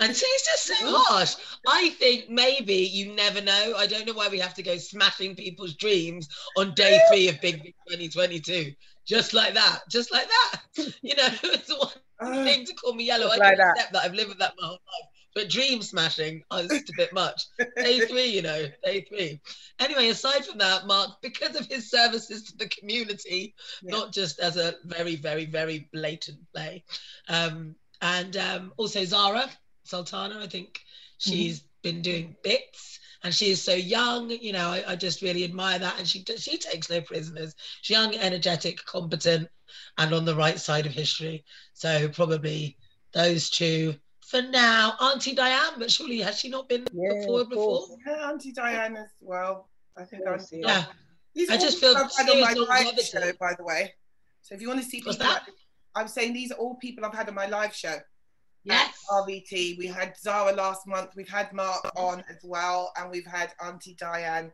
D: and so he's just so harsh. I think maybe you never know. I don't know why we have to go smashing people's dreams on day three of Big Big 2022. Just like that. Just like that. You know, it's one
B: Ugh.
D: thing to call me yellow. I
E: like
D: can
E: that.
D: accept that. I've lived with that my whole life. But dream smashing is just a bit much. Day three, you know, day three. Anyway, aside from that, Mark, because of his services to the community,
B: Yeah.
D: not just as a very, very, very blatant play, um, and um, also Zarah Sultana, I think she's been doing bits. And she is so young, you know. I, I just really admire that, and she she takes no prisoners. She's young, energetic, competent, and on the right side of history. So probably those two for now. Auntie Diane, but surely has she not been
E: Yeah,
D: forward before?
B: Yeah, Auntie Diane as well. I think
E: Yeah,
B: Auntie
E: yeah.
D: Yeah.
B: These
D: I just feel
B: I've had on my
D: serious
B: live show, by the way. So if you want to see
D: What's
B: people,
D: that?
B: I'm saying these are all people I've had on my live show.
D: Yes.
B: RVT. We had Zarah last month. We've had Mark on as well, and we've had Auntie Diane.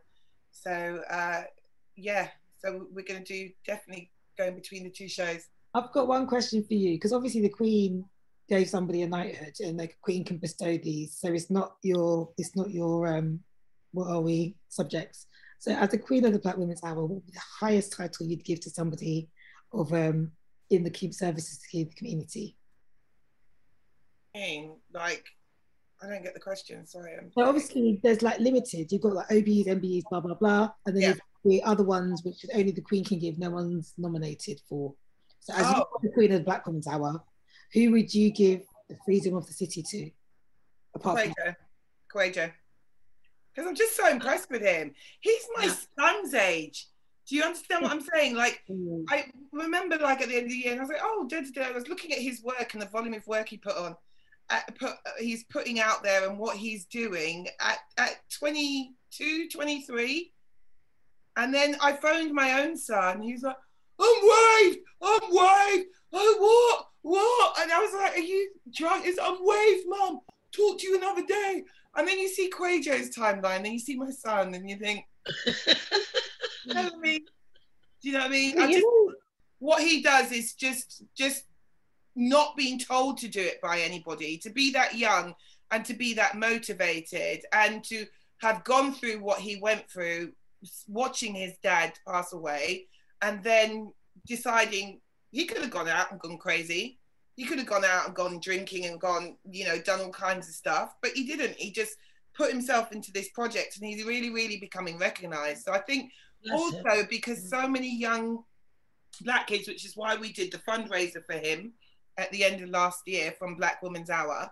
B: So uh, yeah, so we're going to do definitely going between the two shows.
C: I've got one question for you because obviously the Queen gave somebody a knighthood, and the Queen can bestow these. So it's not your, it's not your, um, what are we subjects? So as the Queen of the Black Women's Hour, what would be the highest title you'd give to somebody of um in the keep services to the community?
B: Mean, Like, I don't get the question. Sorry. I'm
C: So obviously there's like limited. You've got like OBs, MBEs, blah blah blah, and then
B: Yeah.
C: the other ones which only the Queen can give. No one's nominated for. So as
B: Oh.
C: the Queen of the Black Women's Hour, who would you give the freedom of the city to? Apart from
B: Kwajo. Kwajo. Because I'm just so impressed with him. He's my son's age. Do you understand what I'm saying? Like,
E: Mm.
B: I remember, like at the end of the year, and I was like, "Oh, da, da, da." I was looking at his work and the volume of work he put on, put uh, he's putting out there and what he's doing at at 22, 23. And then I phoned my own son. He's like, "I'm waved, I'm waved. Oh, what, what?" And I was like, "Are you drunk?" It's I'm waved, mum. Talk to you another day. And then you see Kwajo's timeline, and you see my son, and you think, you know what I mean? Do you know what I mean? I just, what he does is just just not being told to do it by anybody to be that young and to be that motivated and to have gone through what he went through watching his dad pass away and then deciding he could have gone out and gone crazy. He could have gone out and gone drinking and gone you know done all kinds of stuff but he didn't. He just put himself into this project and he's really really becoming recognized. So i think
D: him.
B: also because so many young black kids, which is why we did the fundraiser for him at the end of last year from Black Women's Hour.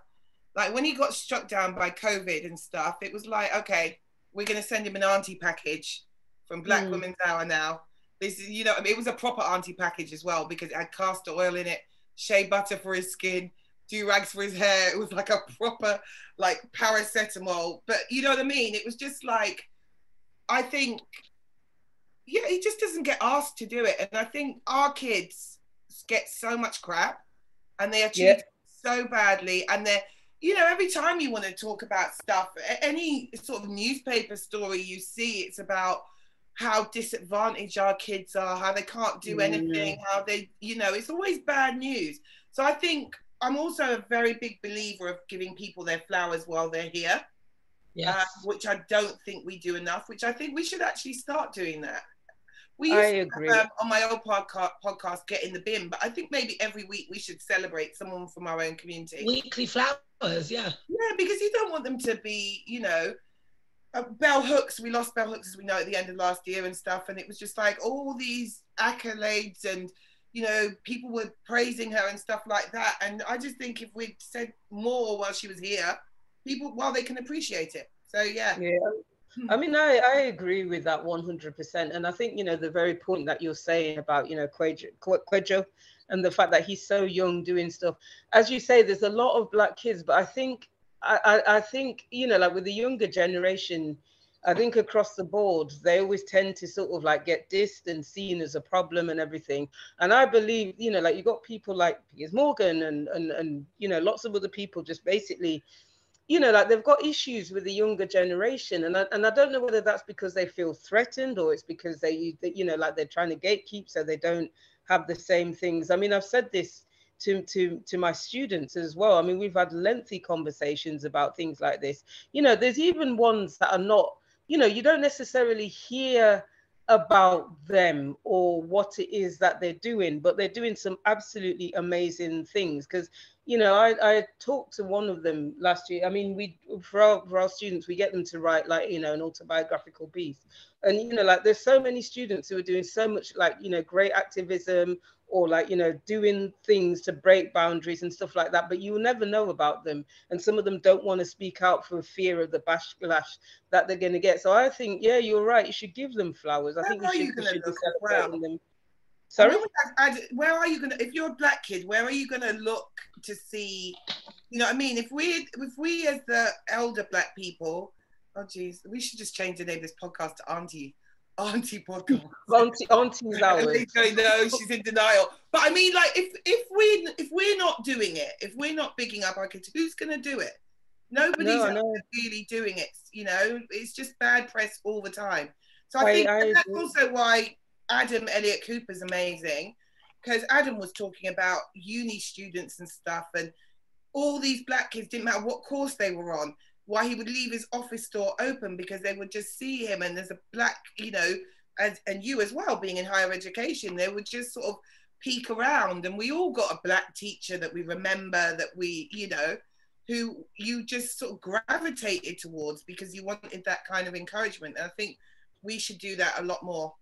B: Like when he got struck down by COVID and stuff, it was like, okay, we're gonna send him an auntie package from Black
E: Mm.
B: Women's Hour now. This is, you know, it was a proper auntie package as well because it had castor oil in it, shea butter for his skin, do rags for his hair. It was like a proper like paracetamol. But you know what I mean? It was just like, I think yeah, he just doesn't get asked to do it. And I think our kids get so much crap and they are
E: Yeah.
B: treated so badly. And they're, you know, every time you want to talk about stuff, any sort of newspaper story you see, it's about how disadvantaged our kids are, how they can't do
E: Mm.
B: anything, how they, you know, it's always bad news. So I think I'm also a very big believer of giving people their flowers while they're here
D: Yes.
B: uh, which I don't think we do enough. Which I think we should actually start doing that. We
E: I
B: used to
E: agree.
B: have, um, on my old podcast, podcast, get in the bin, but I think maybe every week we should celebrate someone from our own community.
D: Weekly flowers, yeah.
B: yeah, because you don't want them to be, you know. Uh, Bell Hooks, we lost Bell Hooks as we know at the end of last year and stuff, and it was just like all these accolades and you know people were praising her and stuff like that. And I just think if we'd said more while she was here, people while they can appreciate it. So yeah,
E: Yeah. I mean, I, I agree with that 100%. And I think, you know, the very point that you're saying about, you know, Kwajo and the fact that he's so young doing stuff. As you say, there's a lot of black kids, but I think, I, I, I think, you know, like with the younger generation, I think across the board, they always tend to sort of like get dissed and seen as a problem and everything. And I believe, you know, like you got people like Piers Morgan and and and you know, lots of other people just basically, you know, like they've got issues with the younger generation. And I, and I don't know whether that's because they feel threatened or it's because they, you know, like they're trying to gatekeep so they don't have the same things. I mean, I've said this to, to, to my students as well. I mean, we've had lengthy conversations about things like this. You know, there's even ones that are not you know, you don't necessarily hear about them or what it is that they're doing, but they're doing some absolutely amazing things. Because, you know, I, I talked to one of them last year. I mean, we for our, for our students, we get them to write like, you know, an autobiographical piece. And, you know, like there's so many students who are doing so much like, you know, great activism or like you know doing things to break boundaries and stuff like that but you will never know about them. And some of them don't want to speak out for fear of the backlash that they're going to get. So i think yeah you're right you should give them flowers. I
B: where
E: think
B: you
E: should,
B: should be
E: celebrating them sorry
B: where are you gonna if you're a black kid where are you gonna look to see you know what i mean if we if we as the elder black people oh geez we should just change the name of this podcast to auntie auntie podcast.
E: Auntie, auntie's ours.
B: no, she's in denial. But I mean, like, if if we if we're not doing it, if we're not bigging up our kids, who's going to do it? Nobody's no, no. really doing it. You know, it's just bad press all the time. So I, I think I that's also why Adam Elliott Cooper's amazing, because Adam was talking about uni students and stuff, and all these black kids didn't matter what course they were on why he would leave his office door open because they would just see him and there's a black, you know, as, and you as well being in higher education, they would just sort of peek around. And we all got a black teacher that we remember that we, you know, who you just sort of gravitated towards because you wanted that kind of encouragement. And I think we should do that a lot more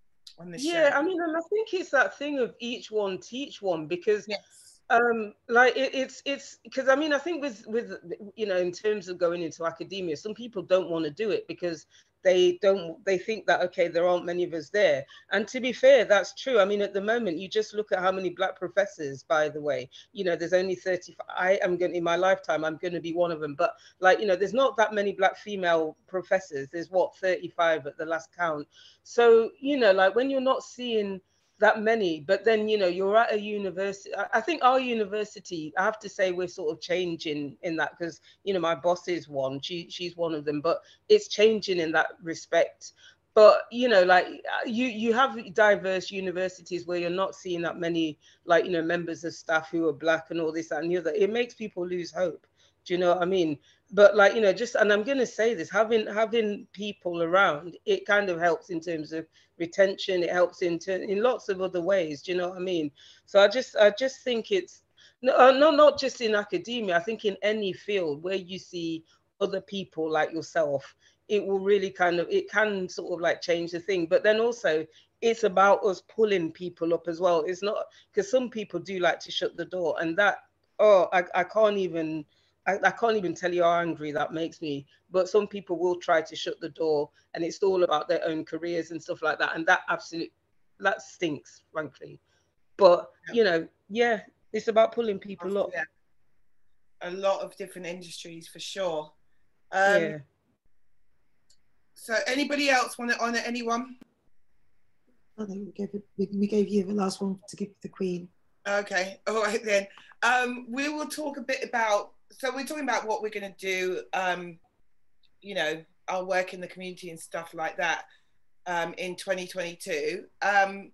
B: on this
E: yeah,
B: show.
E: I mean, and I think it's that thing of each one teach one because yes um like it, it's it's because i mean i think with with you know in terms of going into academia some people don't want to do it because they don't they think that okay there aren't many of us there. And to be fair that's true. I mean at the moment you just look at how many black professors by the way. You know there's only 30 i am going in my lifetime i'm going to be one of them. But like you know there's not that many black female professors. There's what 35 at the last count. So you know like when you're not seeing that many but then you know you're at a university i think our university i have to say we're sort of changing in that because you know my boss is one she she's one of them but it's changing in that respect. But you know like uh, you you have diverse universities where you're not seeing that many like you know members of staff who are black and all this and the other. It makes people lose hope do you know what i mean? But like you know just and i'm to say this having having people around it kind of helps in terms of retention it helps in ter- in lots of other ways do you know what i mean? So i just i just think it's no, uh, no not just in academia i think in any field where you see other people like yourself it will really kind of it can sort of like change the thing. But then also it's about us pulling people up as well. It's not because some people do like to shut the door and that oh i, I can't even I, I, can't even tell you how angry that makes me. But some people will try to shut the door, and it's all about their own careers and stuff like that. And that absolutely that stinks, frankly. But yeah. you know, yeah, it's about pulling people up. Yeah.
B: A lot of different industries for sure. Um, yeah. So, anybody else want to honour anyone?
C: I think we gave, it, we, we gave you the last one to give the Queen.
B: Okay, all right then. Um, we will talk a bit about so we're talking about what we're going to do um, you know our work in the community and stuff like that um, in 2022 um,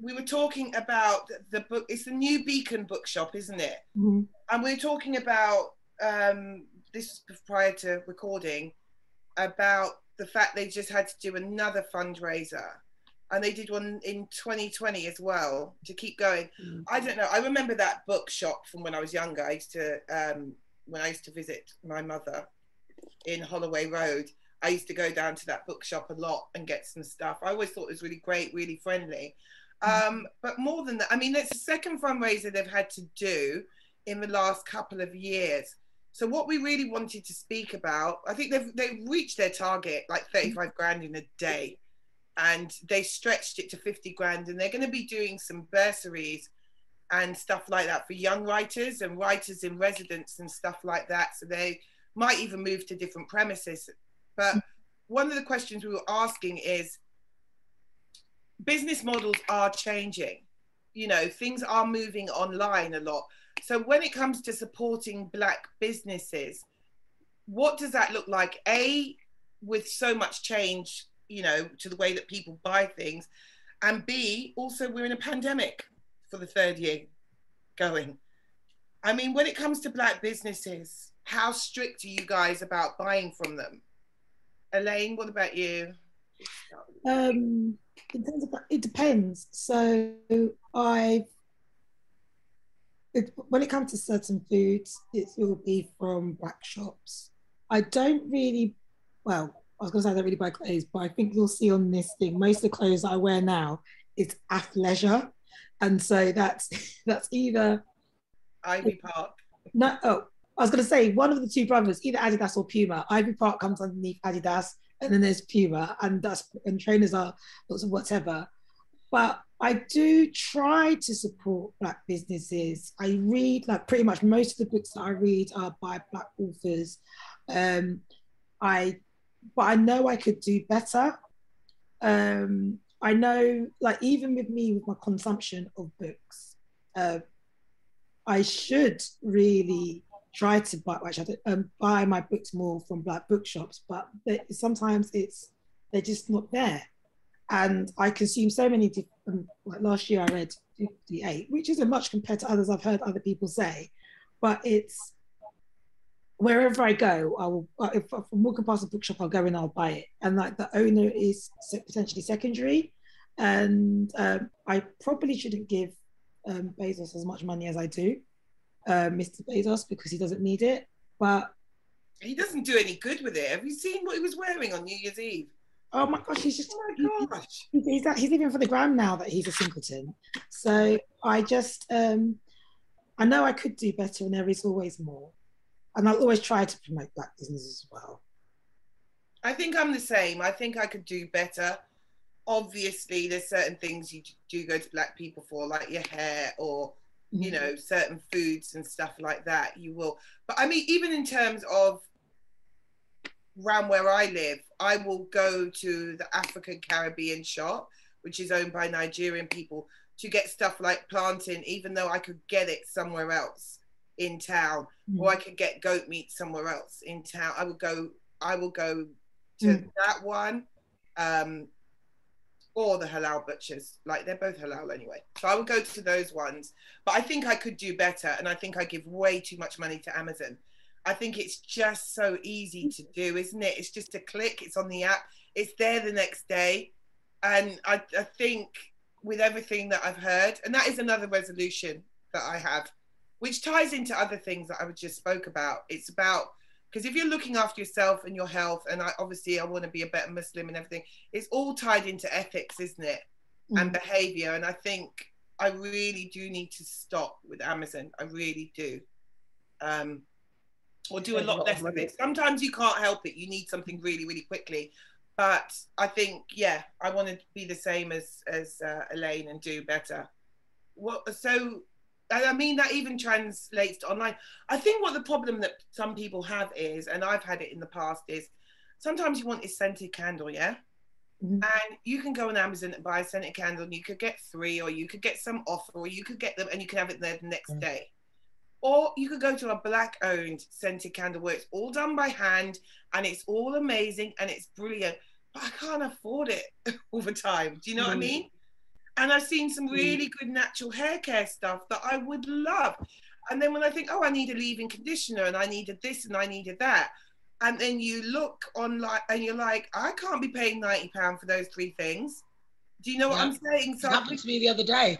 B: we were talking about the book it's the new beacon bookshop isn't it?
C: Mm-hmm.
B: and we are talking about um, this prior to recording about the fact they just had to do another fundraiser and they did one in 2020 as well to keep going. Mm. I don't know. I remember that bookshop from when I was younger. I used to um, when I used to visit my mother in Holloway Road. I used to go down to that bookshop a lot and get some stuff. I always thought it was really great, really friendly. Mm. Um, but more than that, I mean, it's the second fundraiser they've had to do in the last couple of years. So what we really wanted to speak about, I think they've they've reached their target, like 35 grand in a day and they stretched it to 50 grand and they're going to be doing some bursaries and stuff like that for young writers and writers in residence and stuff like that so they might even move to different premises but one of the questions we were asking is business models are changing. You know, things are moving online a lot. So when it comes to supporting black businesses, what does that look like? A, with so much change, you know, to the way that people buy things, and B, also we're in a pandemic for the third year going. I mean, when it comes to black businesses, how strict are you guys about buying from them? Elaine, what about you?
C: Um, it depends. It depends. So I, when it comes to certain foods, it will be from black shops. I don't really, well, I was going to say I don't really buy clothes, but I think you'll see on this thing most of the clothes I wear now is athleisure, and so that's that's either
B: Ivy Park.
C: No, oh, I was going to say one of the two brothers, either Adidas or Puma. Ivy Park comes underneath Adidas, and then there's Puma, and that's and trainers are lots of whatever. But I do try to support black businesses. I read like pretty much most of the books that I read are by black authors. Um, I, but I know I could do better. Um, I know, like even with me with my consumption of books, uh, I should really try to buy, I um, buy my books more from black bookshops, but they, sometimes it's they're just not there. And I consume so many different. Um, like last year, I read 58, which isn't much compared to others I've heard other people say, but it's wherever I go, I will. If, I'm walking past a bookshop, I'll go and I'll buy it. And like the owner is potentially secondary, and um, I probably shouldn't give um, Bezos as much money as I do, uh, Mr. Bezos, because he doesn't need it. But
B: he doesn't do any good with it. Have you seen what he was wearing on New Year's Eve?
C: Oh my gosh, he's just
B: oh my gosh.
C: He's, he's, he's living for the gram now that he's a singleton. So I just um I know I could do better and there is always more. And I'll always try to promote black business as well.
B: I think I'm the same. I think I could do better obviously there's certain things you do go to black people for like your hair or you mm-hmm. know certain foods and stuff like that you will but i mean even in terms of around where i live i will go to the african caribbean shop which is owned by nigerian people to get stuff like plantain even though i could get it somewhere else in town mm. or i could get goat meat somewhere else in town i would go i will go to mm. that one um or the halal butchers. Like they're both halal anyway. So I would go to those ones. But I think I could do better. And I think I give way too much money to Amazon. I think it's just so easy to do, isn't it? It's just a click, it's on the app, it's there the next day. And I, I think with everything that I've heard, and that is another resolution that I have, which ties into other things that I just spoke about. It's about because if you're looking after yourself and your health and I, obviously i want to be a better muslim and everything it's all tied into ethics isn't it? Mm. and behavior and i think i really do need to stop with amazon. I really do. Um or do a lot less of it. Sometimes you can't help it. You need something really really quickly. But i think yeah i want to be the same as as uh, elaine and do better. What so I mean, that even translates to online. I think what the problem that some people have is, and I've had it in the past, is sometimes you want a scented candle, yeah? Mm-hmm. And you can go on Amazon and buy a scented candle, and you could get three, or you could get some offer, or you could get them and you can have it there the next mm-hmm. day. Or you could go to a black owned scented candle where it's all done by hand and it's all amazing and it's brilliant, but I can't afford it all the time. Do you know mm-hmm. what I mm. mean? And I've seen some mm. really good natural hair care stuff that I would love. And then when I think, oh, I need a leave-in conditioner and I needed this and I needed that. And then you look online and you're like, I can't be paying £90 for those three things. Do you know what yeah. I'm saying?
D: So it happened to me the other day.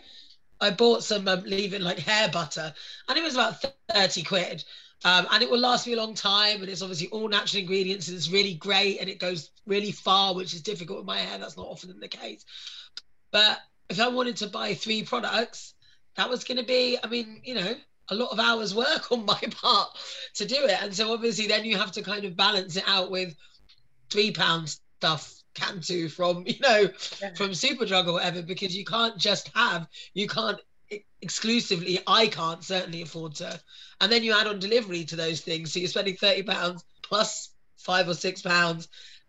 D: I bought some um, leave-in like hair butter and it was about 30 quid. Um, and it will last me a long time and it's obviously all natural ingredients and it's really great and it goes really far which is difficult with my hair that's not often the case but if I wanted to buy three products, that was going to be, I mean, you know, a lot of hours work on my part to do it. And so obviously then you have to kind of balance it out with three pound stuff Cantu from, you know, yeah. from Superdrug or whatever, because you can't just have, you can't exclusively, I can't certainly afford to. And then you add on delivery to those things. So you're spending 30 pounds plus five or six pounds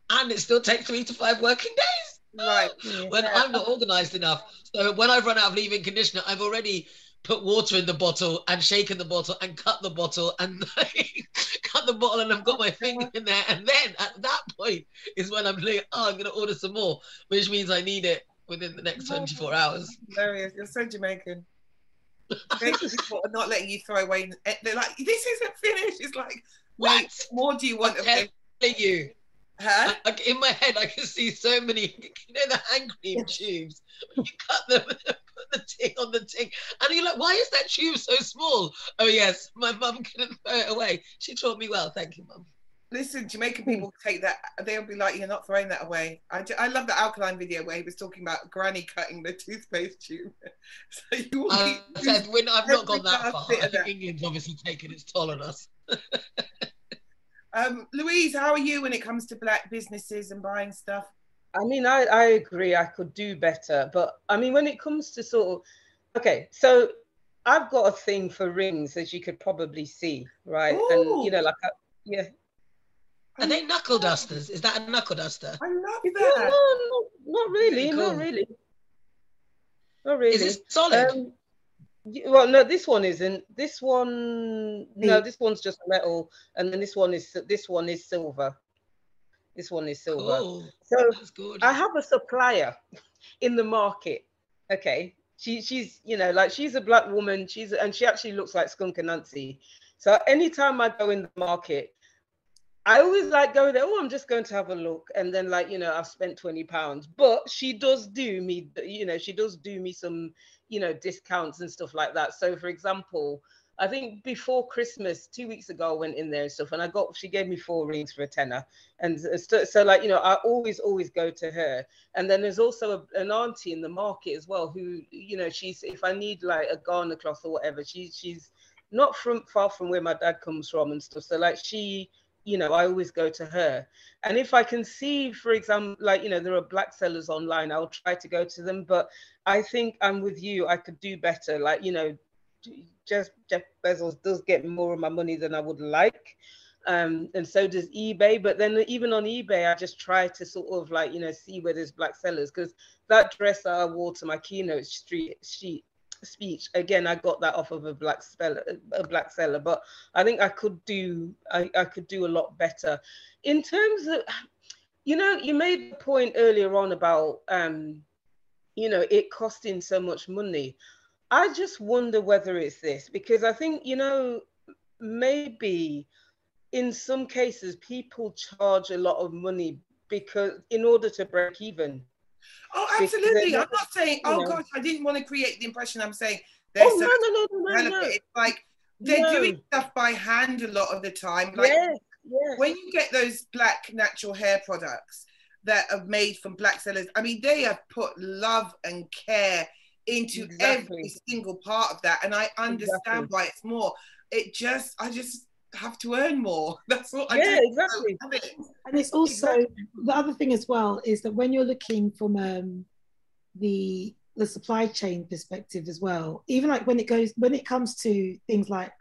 D: and it still takes three to five working days.
B: Right.
D: When I'm not organized enough. So when I've run out of leave-in conditioner, I've already put water in the bottle and shaken the bottle and cut the bottle and cut the bottle and I've got my finger in there. And then at that point is when I'm like, oh, I'm going to order some more, which means I need it within the next 24 hours.
B: Hilarious. You're so Jamaican. Jamaican people are not letting you throw away. Eh, they're like, this isn't finished. It's like,
D: What?
B: wait, more do you want?
D: I'm telling you.
B: Huh?
D: Like in my head, I can see so many, you know, the hand cream tubes. You cut them and put the ting on the ting. And you're like, why is that tube so small? Oh, yes, my mum couldn't throw it away. She taught me well. Thank you, mum.
B: Listen, Jamaican hmm. people take that. They'll be like, "You're not throwing that away." I, ju- I love the alkaline video where he was talking about Granny cutting the toothpaste tube. so you uh, will
D: I
B: be-
D: said, when I've not gone that far.
B: bit
D: I think
B: that.
D: England's obviously taken its toll on us.
B: Um, Louise, how are you when it comes to black businesses and buying stuff?
E: I mean, I, I agree. I could do better, but I mean, when it comes to sort of, okay, so I've got a thing for rings, as you could probably see, right? And you know, like, I, yeah,
D: Are they knuckle dusters? Is that a knuckle duster?
B: I love
E: no,
B: that.
E: no, no, not really,
D: Cool.
E: not really, not really.
D: Is it solid?
E: Um, y- well, no, this one isn't. This one, no, this one's just metal, and then this one is this one is silver. This one is silver.
D: cool.
E: So. I have a supplier in the market. Okay. She she's you know like she's a black woman. She's and she actually looks like Skunk Anansie. So anytime I go in the market, I always like go there. Oh, I'm just going to have a look, and then like you know I've spent twenty pounds. But she does do me, you know, she does do me some you know discounts and stuff like that. So for example, I think before Christmas, two weeks ago, I went in there and stuff, and I got she gave me four rings for a tenner, and so, so like you know, I always always go to her. And then there's also a, an auntie in the market as well who you know she's if I need like a Ghana cloth or whatever, she she's not from far from where my dad comes from and stuff. So like she you know, I always go to her. And if I can see, for example, like, you know, there are black sellers online, I'll try to go to them. But I think I'm with you, I could do better. Like, you know, just Jeff Bezos does get more of my money than I would like. Um, and so does eBay. But then even on eBay, I just try to sort of like, you know, see where there's black sellers. Because that dress I wore to my keynote street sheet speech. Again i got that off of a black seller a black seller but i think i could do I, I could do a lot better. In terms of you know you made the point earlier on about um you know it costing so much money. I just wonder whether it's this because i think you know maybe in some cases people charge a lot of money because in order to break even
B: Oh, absolutely. I'm not saying, oh gosh, I didn't want to create the impression I'm saying they're
E: oh no no no no no,
B: It's like they're doing stuff by hand a lot of the time. Like when you get those black natural hair products that are made from black sellers, I mean, they have put love and care into every single part of that. And I understand why it's more. It just, I just have to earn more. That's what I
E: yeah
B: just
E: exactly
B: don't it.
C: And it's also the other thing as well is that when you're looking from um, the the supply chain perspective as well, even like when it goes when it comes to things like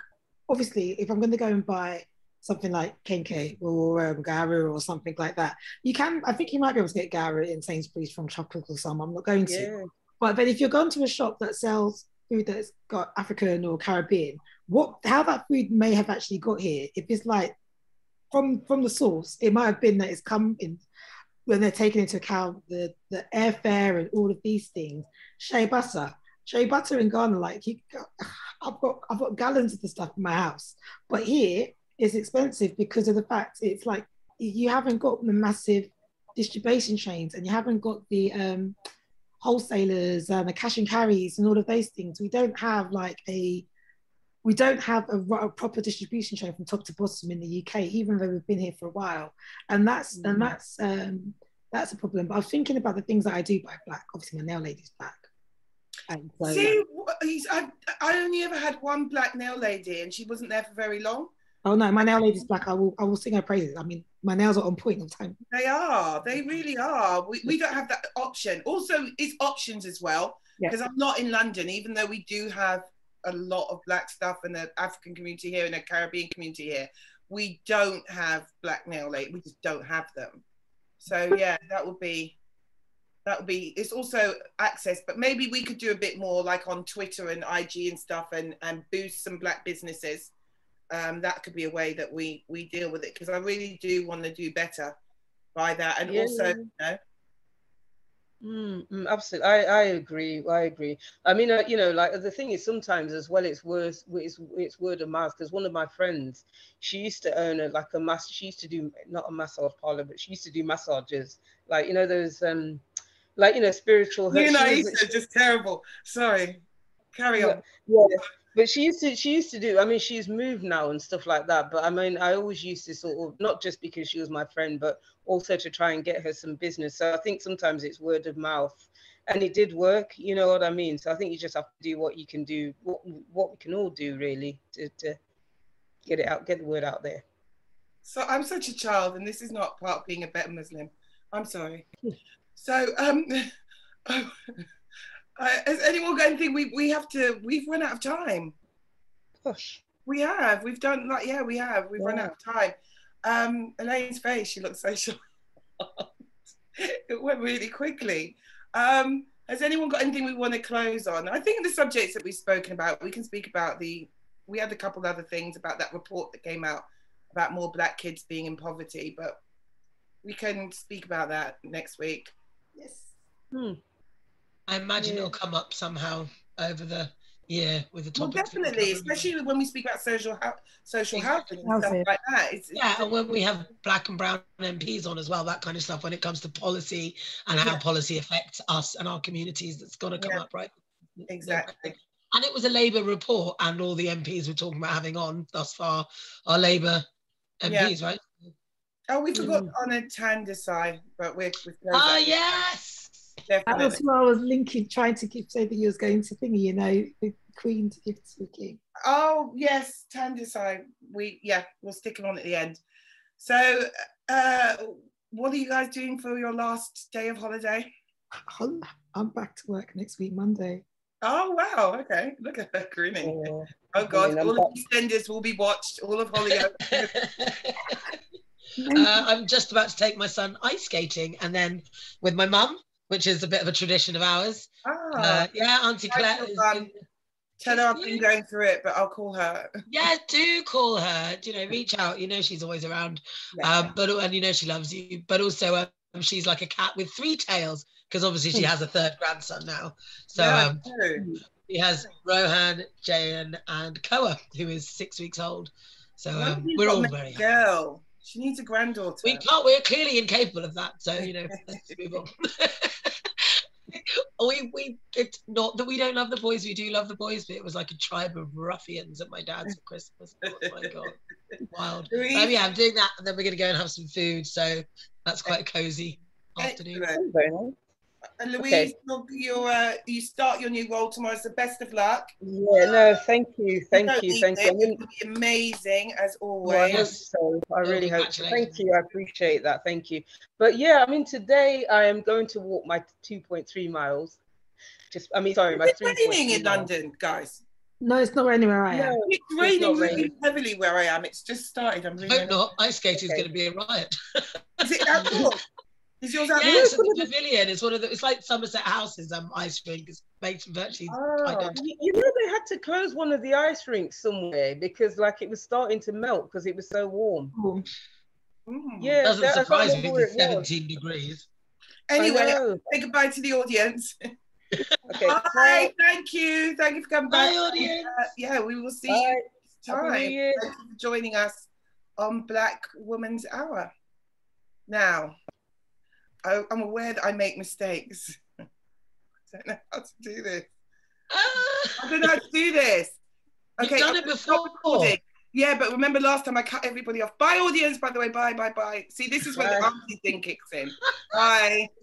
C: obviously if I'm going to go and buy something like Kenkey or um, Gari or something like that, you can I think you might be able to get Gari in Sainsbury's from Tropical Sun. I'm not going to,
E: yeah
C: but then if you're going to a shop that sells food that's got African or Caribbean, what how that food may have actually got here, if it's like from from the source, it might have been that it's come in when they're taking into account the the airfare and all of these things. Shea butter, shea butter in Ghana, like you, I've got I've got gallons of the stuff in my house, but here it's expensive because of the fact it's like you haven't got the massive distribution chains and you haven't got the um wholesalers and the cash and carries and all of those things. We don't have like a we don't have a, a proper distribution chain from top to bottom in the UK, even though we've been here for a while. And that's
E: Mm.
C: and that's um that's a problem. But I was thinking about the things that I do buy black. Obviously, my nail lady's black. And so
B: See, he's, I, I only ever had one black nail lady and she wasn't there for very long.
C: oh no, my nail lady's black. I will I will sing her praises. I mean, my nails are on point the time.
B: They are. They really are. We, we don't have that option. Also, it's options as well. Because I'm not in London, even though we do have a lot of black stuff in the African community here and the Caribbean community here. We don't have black nail lady. We just don't have them. So yeah, that would be that would be it's also access, but maybe we could do a bit more like on Twitter and IG and stuff and and boost some black businesses. Um, that could be a way that we we deal with it because I really do want to do better by that and
E: Yeah.
B: also you know
E: Mm, mm, absolutely, I, I agree. I agree. I mean, uh, you know, like the thing is, sometimes as well, it's worth it's it's word of mouth. Because one of my friends, she used to own a like a mass. She used to do not a massage parlor, but she used to do massages. Like you know those um, like you know spiritual.
B: you know just terrible. Sorry. Carry on.
E: yeah but she used to she used to do i mean she's moved now and stuff like that but i mean i always used to sort of not just because she was my friend but also to try and get her some business so i think sometimes it's word of mouth and it did work you know what i mean so i think you just have to do what you can do what what we can all do really to, to get it out get the word out there
B: So I'm such a child, and this is not part of being a better Muslim. I'm sorry. So, um, uh, has anyone got anything? We we have to. We've run out of time.
E: gosh
B: We have. We've done like yeah, we have. We've run out of time. Um, Elaine's face. She looks so shocked. it went really quickly. Um, has anyone got anything we want to close on? I think the subjects that we've spoken about, we can speak about the. We had a couple of other things about that report that came out about more black kids being in poverty, but we can speak about that next week.
C: Yes.
E: Hmm.
D: I imagine
E: Yeah.
D: it'll come up somehow over the year with the
B: Well,
D: topics. that we're
B: definitely, especially when we speak about social hou- social housing and stuff like that. It's, it's-
D: Yeah, and when we have black and brown MPs on as well, that kind of stuff when it comes to policy and how
B: Yeah.
D: policy affects us and our communities, that's got to come
B: Yeah.
D: up, right?
B: Exactly.
D: And it was a Labour report, and all the MPs we're talking about having on thus far are Labour MPs, right?
B: Oh, we forgot
E: Mm.
B: on a Tandasai, but we're, we're
D: Ah, yes.
C: That was who I was linking, trying to keep say that you was going to thingy, you know, the Queen to give to the King.
B: Oh yes, Tandasai. We yeah, we'll stick it on at the end. So, uh, what are you guys doing for your last day of holiday?
C: I'm back to work next week, Monday.
B: Oh wow, okay. Look at her grinning.
E: Yeah.
B: Oh god,
E: I'm
B: all of these senders will be watched. All of Holyoke.
D: Uh, I'm just about to take my son ice skating, and then with my mum, which is a bit of a tradition of ours.
B: ah,
D: Uh, yeah, Auntie Claire. is in-
B: tell her I've been going through it, but I'll call her.
D: yeah, do call her. You know, reach out. You know, she's always around. Um, but and you know she loves you. But also, um, she's like a cat with three tails because obviously she has a third grandson now. So
B: Yeah,
D: um, he has Rohan, Jayan, and Koa, who is six weeks old. So um, we're all very
B: girl. She needs a granddaughter.
D: We can't. We're clearly incapable of that. So you know, let's move on. we we it's not that we don't love the boys. We do love the boys, but it was like a tribe of ruffians at my dad's for Christmas. Oh my god, wild.
B: Louise?
D: Um, yeah, I'm doing that, and then we're gonna go and have some food. So that's quite a cozy afternoon.
B: Excellent.
E: Very nice.
B: And Louise,
E: Okay.
B: you're, you're, uh, you start your new role tomorrow. So best of luck.
E: Yeah, no, thank you, thank
B: don't
E: you, thank
B: it.
E: you. I
B: It's
E: mean,
B: gonna be amazing as
E: well, I
B: always.
E: hope so. I really hope so. Thank you. I appreciate that. Thank you. But yeah, I mean, today I am going to walk my 2.3 miles. Just, I mean, sorry, my
B: It's
E: 3.3
B: raining in
E: miles.
B: London, guys.
C: No, it's not raining anywhere I am.
E: No,
B: It's
E: not
B: raining really
E: raining.
B: heavily where I am. It's just started. I'm really.
D: Hope not. Ice skating is
E: Okay.
D: going to be a riot.
B: Is it outdoors? Is yours
D: Yeah,
B: outdoors?
D: it's at the pavilion. It's one of the. It's like Somerset House's um ice rink. It's made virtually.
B: Oh,
D: identical.
E: You, you know, they had to close one of the ice rinks somewhere because, like, it was starting to melt because it was so warm.
B: Mm.
E: Yeah,
D: Doesn't
E: that-
D: surprise me. It's
E: it was.
D: 17 degrees.
B: Anyway, say goodbye to the audience.
E: Okay,
B: Bye. Thank you. Thank you for coming
D: Bye,
B: back.
D: audience.
B: Uh, yeah, we will see
E: Bye.
B: you next time.
E: Year.
B: Thank you for joining us on Black Woman's Hour. Now, I, I'm aware that I make mistakes. I don't know how to do this. I
D: Ah,
B: don't know how to do this.
D: You've done it before.
B: recording. Yeah, but remember last time I cut everybody off. Bye, audience, by the way. Bye, bye, bye. See, this is when the
E: Bye.
B: auntie thing kicks in. Bye.